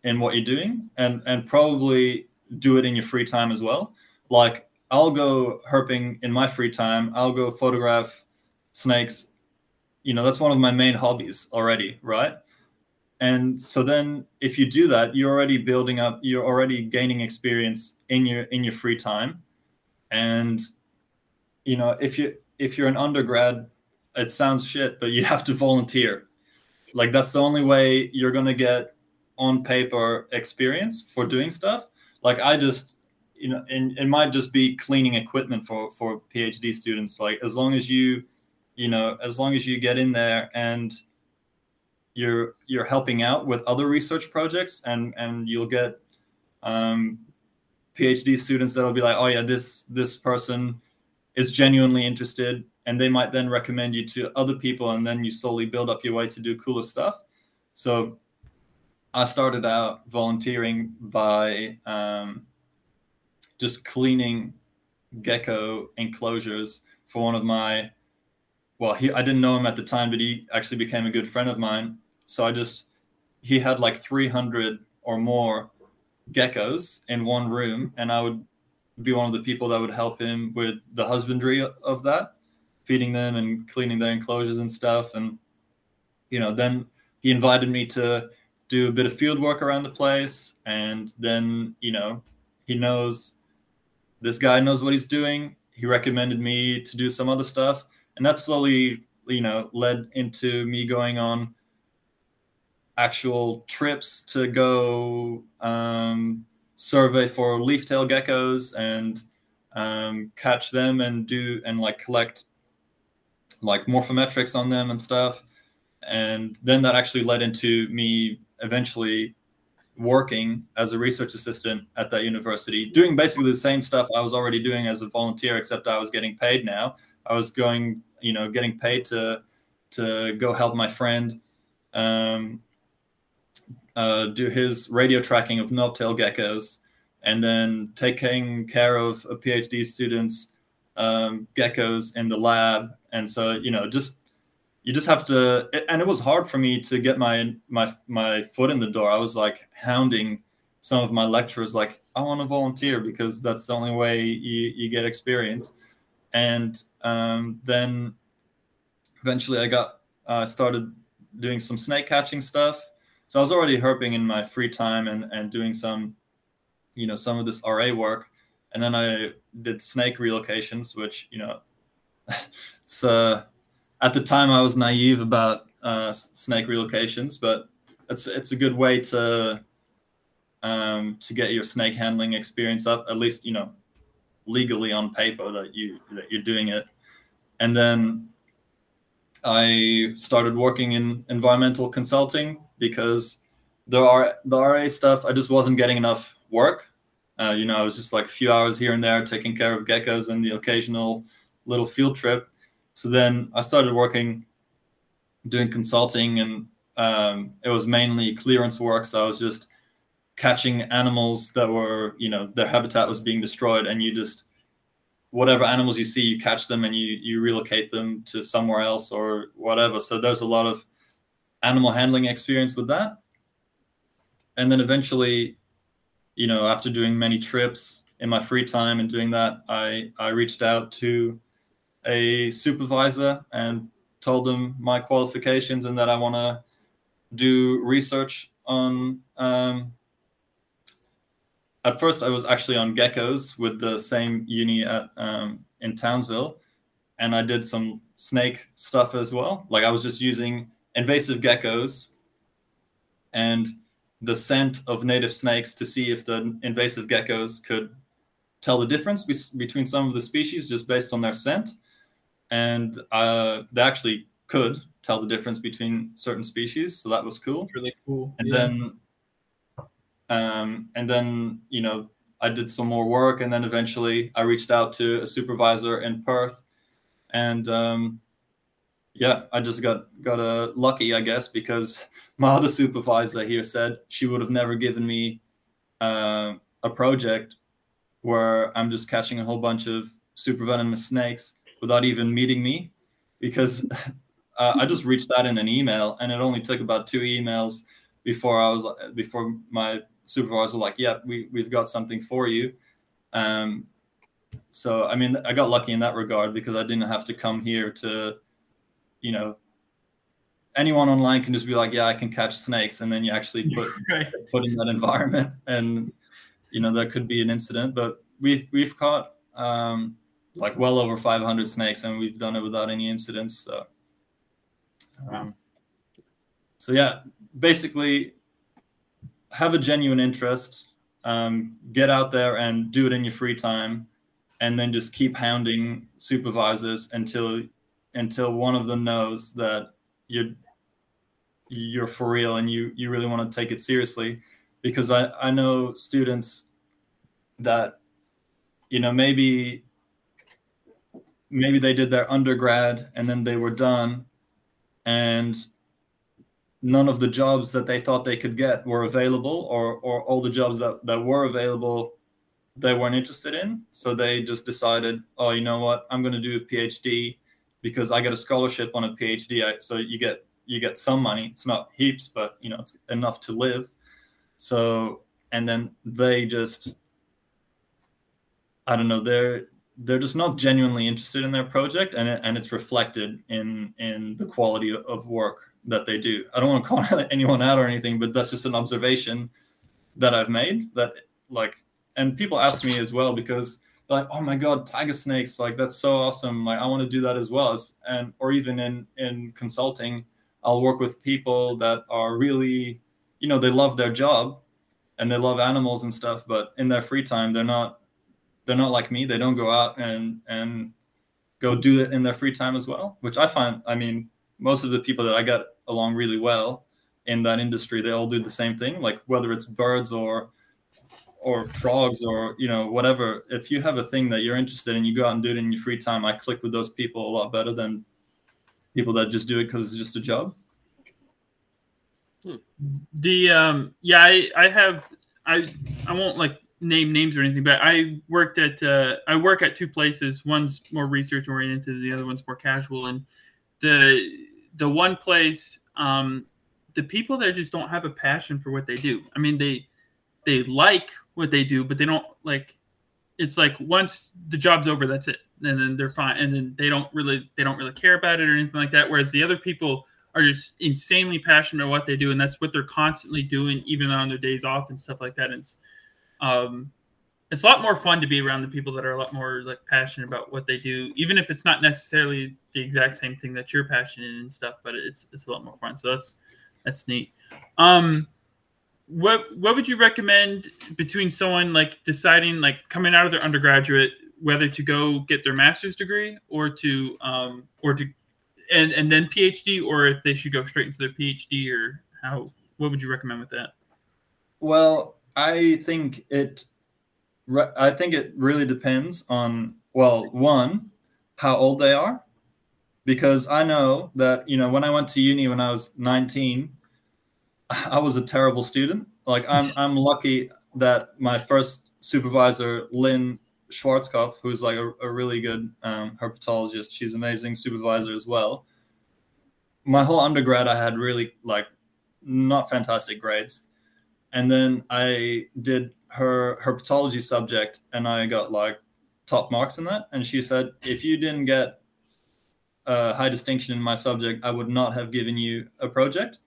in what you're doing and and probably do it in your free time as well. Like i'll go herping in my free time i'll go photograph snakes. You know that's one of my main hobbies already right and so then if you do that you're already building up you're already gaining experience in your in your free time. And you know if you if you're an undergrad it sounds shit but you have to volunteer. Like that's the only way you're going to get on paper experience for doing stuff. Like i just you know and it might just be cleaning equipment for for phd students. Like as long as you you know as long as you get in there and you're you're helping out with other research projects and and you'll get um, phd students that'll be like oh yeah this this person is genuinely interested and they might then recommend you to other people and then you slowly build up your way to do cooler stuff. So i started out volunteering by um, just cleaning gecko enclosures for one of my well he i didn't know him at the time but he actually became a good friend of mine so I just he had like 300 or more geckos in one room, and I would be one of the people that would help him with the husbandry of that, feeding them and cleaning their enclosures and stuff. And you know, then he invited me to do a bit of field work around the place, and then you know, he knows this guy knows what he's doing. He recommended me to do some other stuff, and that slowly, you know, led into me going on actual trips to go um, survey for leaf-tail geckos and um, catch them and do and like collect like morphometrics on them and stuff. And then that actually led into me eventually working as a research assistant at that university, doing basically the same stuff I was already doing as a volunteer, except I was getting paid now. I was going, you know, getting paid to to go help my friend um, uh, do his radio tracking of knobtail geckos, and then taking care of a PhD student's um, geckos in the lab. And so, you know, just you just have to. And it was hard for me to get my my my foot in the door. I was like hounding some of my lecturers, like, I want to volunteer because that's the only way you you get experience. And um, then eventually, I got uh, started doing some snake catching stuff so I was already herping in my free time and, and doing some, you know, some of this RA work. And then I did snake relocations, which, you know, it's uh, at the time I was naive about uh, snake relocations, but it's it's a good way to um, to get your snake handling experience up, at least you know legally on paper that you that you're doing it. And then I started working in environmental consulting because there are the RA stuff. I just wasn't getting enough work. Uh, you know, I was just like a few hours here and there taking care of geckos and the occasional little field trip. So then I started working, doing consulting, and um, it was mainly clearance work. So I was just catching animals that were, you know, their habitat was being destroyed, and you just whatever animals you see, you catch them and you you relocate them to somewhere else or whatever. So there's a lot of animal handling experience with that. And then eventually, you know, after doing many trips in my free time and doing that, I, I reached out to a supervisor and told them my qualifications and that I want to do research on. Um, at first, I was actually on geckos with the same uni at um, in Townsville, and I did some snake stuff as well. Like I was just using invasive geckos and the scent of native snakes to see if the invasive geckos could tell the difference be- between some of the species just based on their scent. And uh, they actually could tell the difference between certain species. So that was cool. Really cool. And yeah. then, um, and then, you know, I did some more work. And then eventually I reached out to a supervisor in Perth and, um, yeah, I just got got uh, lucky, I guess, because my other supervisor here said she would have never given me uh, a project where I'm just catching a whole bunch of super venomous snakes without even meeting me, because uh, I just reached out in an email, and it only took about two emails before I was before my supervisor like, "Yeah, we we've got something for you." Um, so I mean, I got lucky in that regard because I didn't have to come here to, you know, anyone online can just be like, "Yeah, I can catch snakes," and then you actually put right. put in that environment, and you know, there could be an incident. But we've we've caught um, like well over 500 snakes, and we've done it without any incidents. So um, so yeah, basically, have a genuine interest. Um, get out there and do it in your free time, and then just keep hounding supervisors until until one of them knows that you're you're for real and you you really want to take it seriously. Because I I know students that you know maybe maybe they did their undergrad and then they were done and none of the jobs that they thought they could get were available or or all the jobs that, that were available they weren't interested in. So they just decided oh you know what? I'm going to do a phd because i get a scholarship on a phd so you get you get some money. It's not heaps but you know it's enough to live. So and then they just i don't know they're they're just not genuinely interested in their project and, it, and it's reflected in in the quality of work that they do i don't want to call anyone out or anything but that's just an observation that i've made that like and people ask me as well because like oh my god tiger snakes like that's so awesome like i want to do that as well as and or even in in consulting i'll work with people that are really you know they love their job and they love animals and stuff but in their free time they're not they're not like me. They don't go out and and go do it in their free time as well, which I find. I mean, most of the people that I get along really well in that industry, they all do the same thing. Like whether it's birds or or frogs or you know whatever. If you have a thing that you're interested in, you go out and do it in your free time. I click with those people a lot better than people that just do it because it's just a job. Hmm. The um yeah, I I have I I won't like name names or anything, but I worked at uh, I work at two places. One's more research oriented, the other one's more casual. And the the one place, um, the people there just don't have a passion for what they do. I mean, they they like what they do, but they don't like. It's like once the job's over, that's it, and then they're fine, and then they don't really they don't really care about it or anything like that. Whereas the other people are just insanely passionate about what they do, and that's what they're constantly doing, even on their days off and stuff like that. And um, it's a lot more fun to be around the people that are a lot more like passionate about what they do, even if it's not necessarily the exact same thing that you're passionate in and stuff. But it's it's a lot more fun. So that's that's neat. Um, what what would you recommend between someone like deciding like coming out of their undergraduate whether to go get their master's degree or to um or to and and then PhD or if they should go straight into their PhD or how what would you recommend with that? Well, I think it. I think it really depends on well, one, how old they are, because I know that you know when I went to uni when I was 19, I was a terrible student. Like I'm, I'm lucky that my first supervisor, Lin Schwarzkopf, who's like a, a really good um, herpetologist, she's amazing supervisor as well. My whole undergrad, I had really like not fantastic grades and then I did her herpetology subject, and I got like top marks in that. And she said, if you didn't get a high distinction in my subject, I would not have given you a project.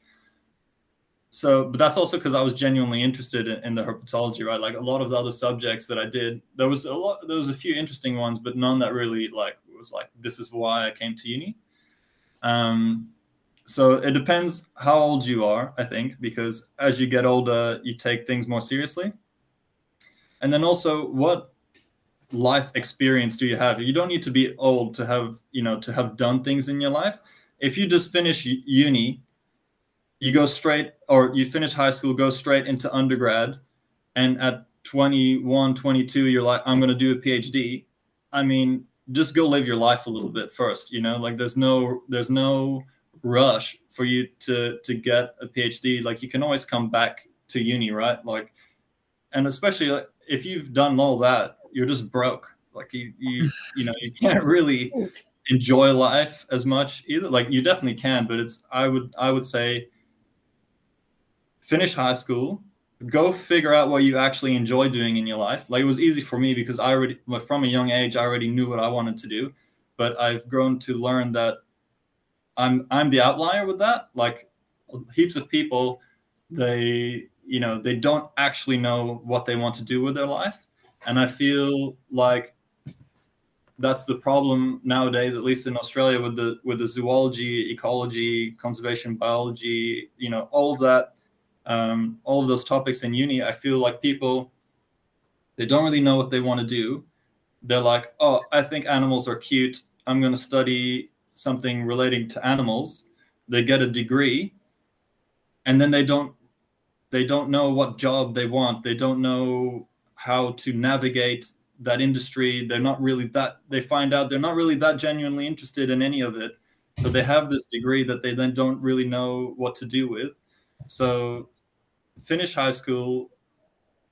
So, but that's also because I was genuinely interested in, in, the herpetology, right? Like a lot of the other subjects that I did, there was a lot, there was a few interesting ones, but none that really like was like, this is why I came to uni. Um, so it depends how old you are, I think, because as you get older, you take things more seriously. And then also, what life experience do you have? You don't need to be old to have, you know, to have done things in your life. If you just finish uni, you go straight, or you finish high school, go straight into undergrad, and at 21, 22, you're like, I'm going to do a PhD. I mean, just go live your life a little bit first you know like there's no there's no rush for you to to get a phd like you can always come back to uni right like and especially like, if you've done all that you're just broke. Like you you you know you can't really enjoy life as much either. Like you definitely can but it's i would i would say finish high school go figure out what you actually enjoy doing in your life. Like it was easy for me because i already from a young age i already knew what i wanted to do but i've grown to learn that i'm i'm the outlier with that. Like heaps of people they you know they don't actually know what they want to do with their life. And i feel like that's the problem nowadays at least in australia with the with the zoology ecology conservation biology you know all of that um, all of those topics in uni i feel like people they don't really know what they want to do. They're like oh i think animals are cute. I'm going to study something relating to animals. They get a degree and then they don't they don't know what job they want. They don't know how to navigate that industry. They're not really that they find out they're not really that genuinely interested in any of it. So they have this degree that they then don't really know what to do with. So finish high school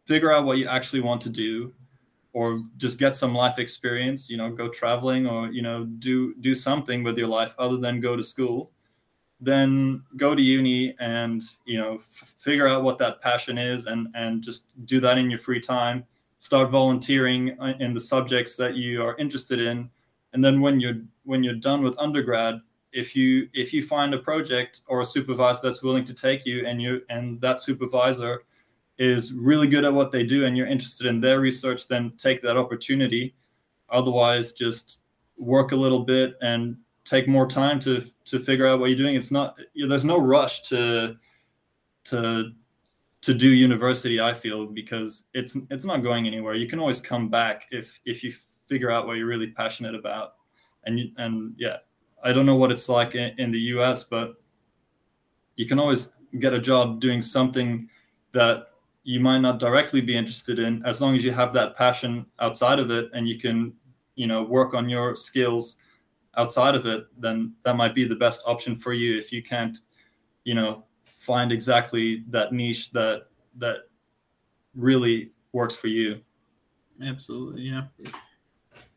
figure out what you actually want to do or just get some life experience you know go traveling or you know do do something with your life other than go to school then go to uni and you know f- figure out what that passion is and and just do that in your free time. Start volunteering uh, in the subjects that you are interested in. And then when you're when you're done with undergrad if you if you find a project or a supervisor that's willing to take you and you and that supervisor is really good at what they do and you're interested in their research then take that opportunity. Otherwise just work a little bit and take more time to to figure out what you're doing. It's not you know, there's no rush to to to do university i feel because it's it's not going anywhere. You can always come back if if you figure out what you're really passionate about. And you, and yeah i don't know what it's like in, in the us but you can always get a job doing something that you might not directly be interested in as long as you have that passion outside of it and you can you know work on your skills outside of it then that might be the best option for you if you can't you know find exactly that niche that that really works for you. Absolutely, yeah.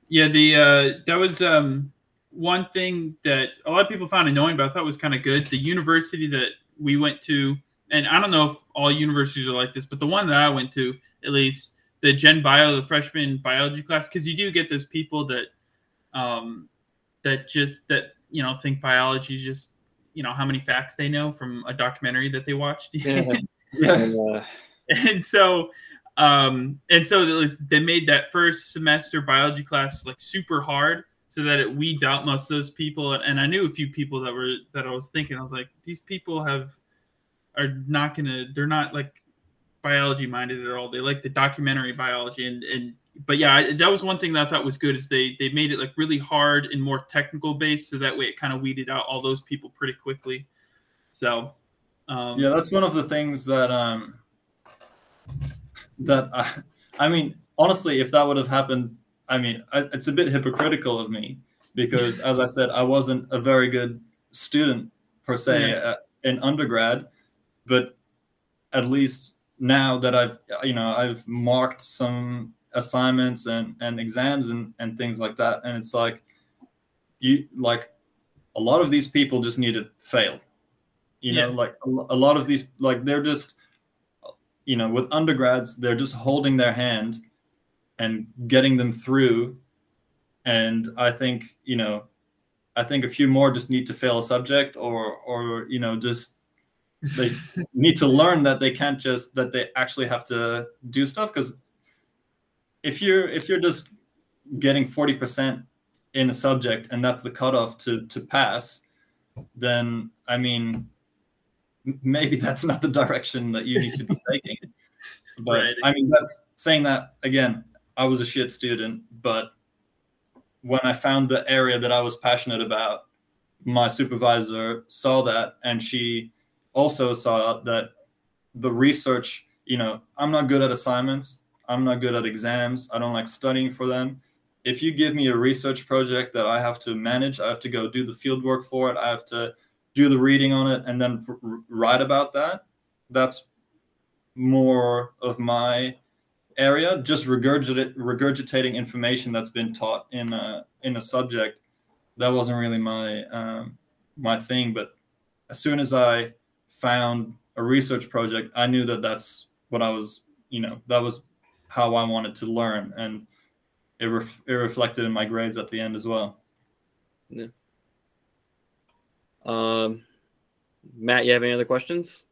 Yeah, the uh that was um one thing that a lot of people found annoying, but I thought was kind of good. The university that we went to, and I don't know if all universities are like this, but the one that I went to, at least the Gen Bio, the freshman biology class, because you do get those people that um that just that you know think biology is just you know how many facts they know from a documentary that they watched. Yeah. yeah. and so um and so they made that first semester biology class like super hard so that it weeds out most of those people and i knew a few people that were that i was thinking i was like these people have are not gonna they're not like biology minded at all they like the documentary biology and and but yeah, I, that was one thing that I thought was good is they they made it like really hard and more technical based, so that way it kind of weeded out all those people pretty quickly. So um, yeah, that's one of the things that um that I, I mean honestly, if that would have happened, I mean I, it's a bit hypocritical of me because as I said, I wasn't a very good student per se yeah. uh, in undergrad, but at least now that I've you know I've marked some assignments and and exams and and things like that. And it's like you like a lot of these people just need to fail. You yeah. know like a, a lot of these like they're just you know with undergrads they're just holding their hand and getting them through. And i think you know i think a few more just need to fail a subject or or you know just they need to learn that they can't just that they actually have to do stuff because if you're if you're just getting 40% in a subject and that's the cutoff to to pass then i mean maybe that's not the direction that you need to be taking but right. i mean that's saying that again i was a shit student but when i found the area that i was passionate about my supervisor saw that and she also saw that the research you know i'm not good at assignments I'm not good at exams. I don't like studying for them. if you give me a research project that I have to manage, I have to go do the field work for it, I have to do the reading on it, and then write about that. That's more of my area. Just regurgitating information that's been taught in a in a subject. That wasn't really my um, my thing. But as soon as I found a research project, I knew that that's what I was. You know, that was how I wanted to learn, and it, ref- it reflected in my grades at the end as well. Yeah. Um, Matt, you have any other questions?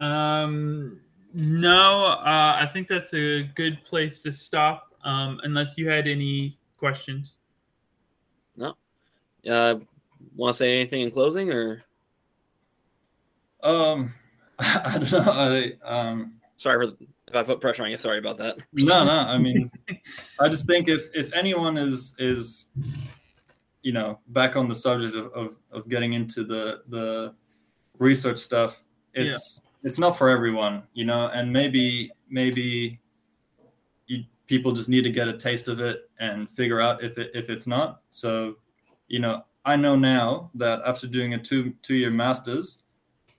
Um, no, uh, I think that's a good place to stop. Um, unless you had any questions. No. Uh, want to say anything in closing, or? Um, I don't know. I um. Sorry for if I put pressure on you. Sorry about that. No, no. I mean, I just think if if anyone is is, you know, back on the subject of of, of getting into the the research stuff, it's yeah. it's not for everyone, you know, and maybe maybe you, people just need to get a taste of it and figure out if it if it's not. So, you know, I know now that after doing a two two year masters,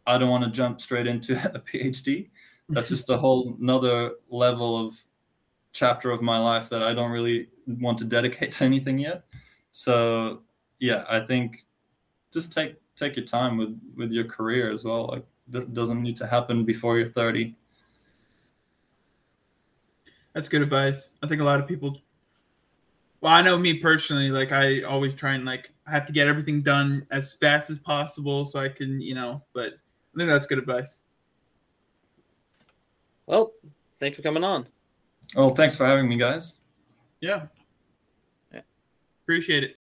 I don't want to jump straight into a PhD that's just a whole another level of chapter of my life that I don't really want to dedicate to anything yet. So yeah, I think just take take your time with with your career as well. Like that doesn't need to happen before you're 30. That's good advice. I think a lot of people well, I know me personally, like I always try and like I have to get everything done as fast as possible so I can, you know, but I think that's good advice. Well, thanks for coming on. Well, thanks for having me, guys. Yeah. yeah. Appreciate it.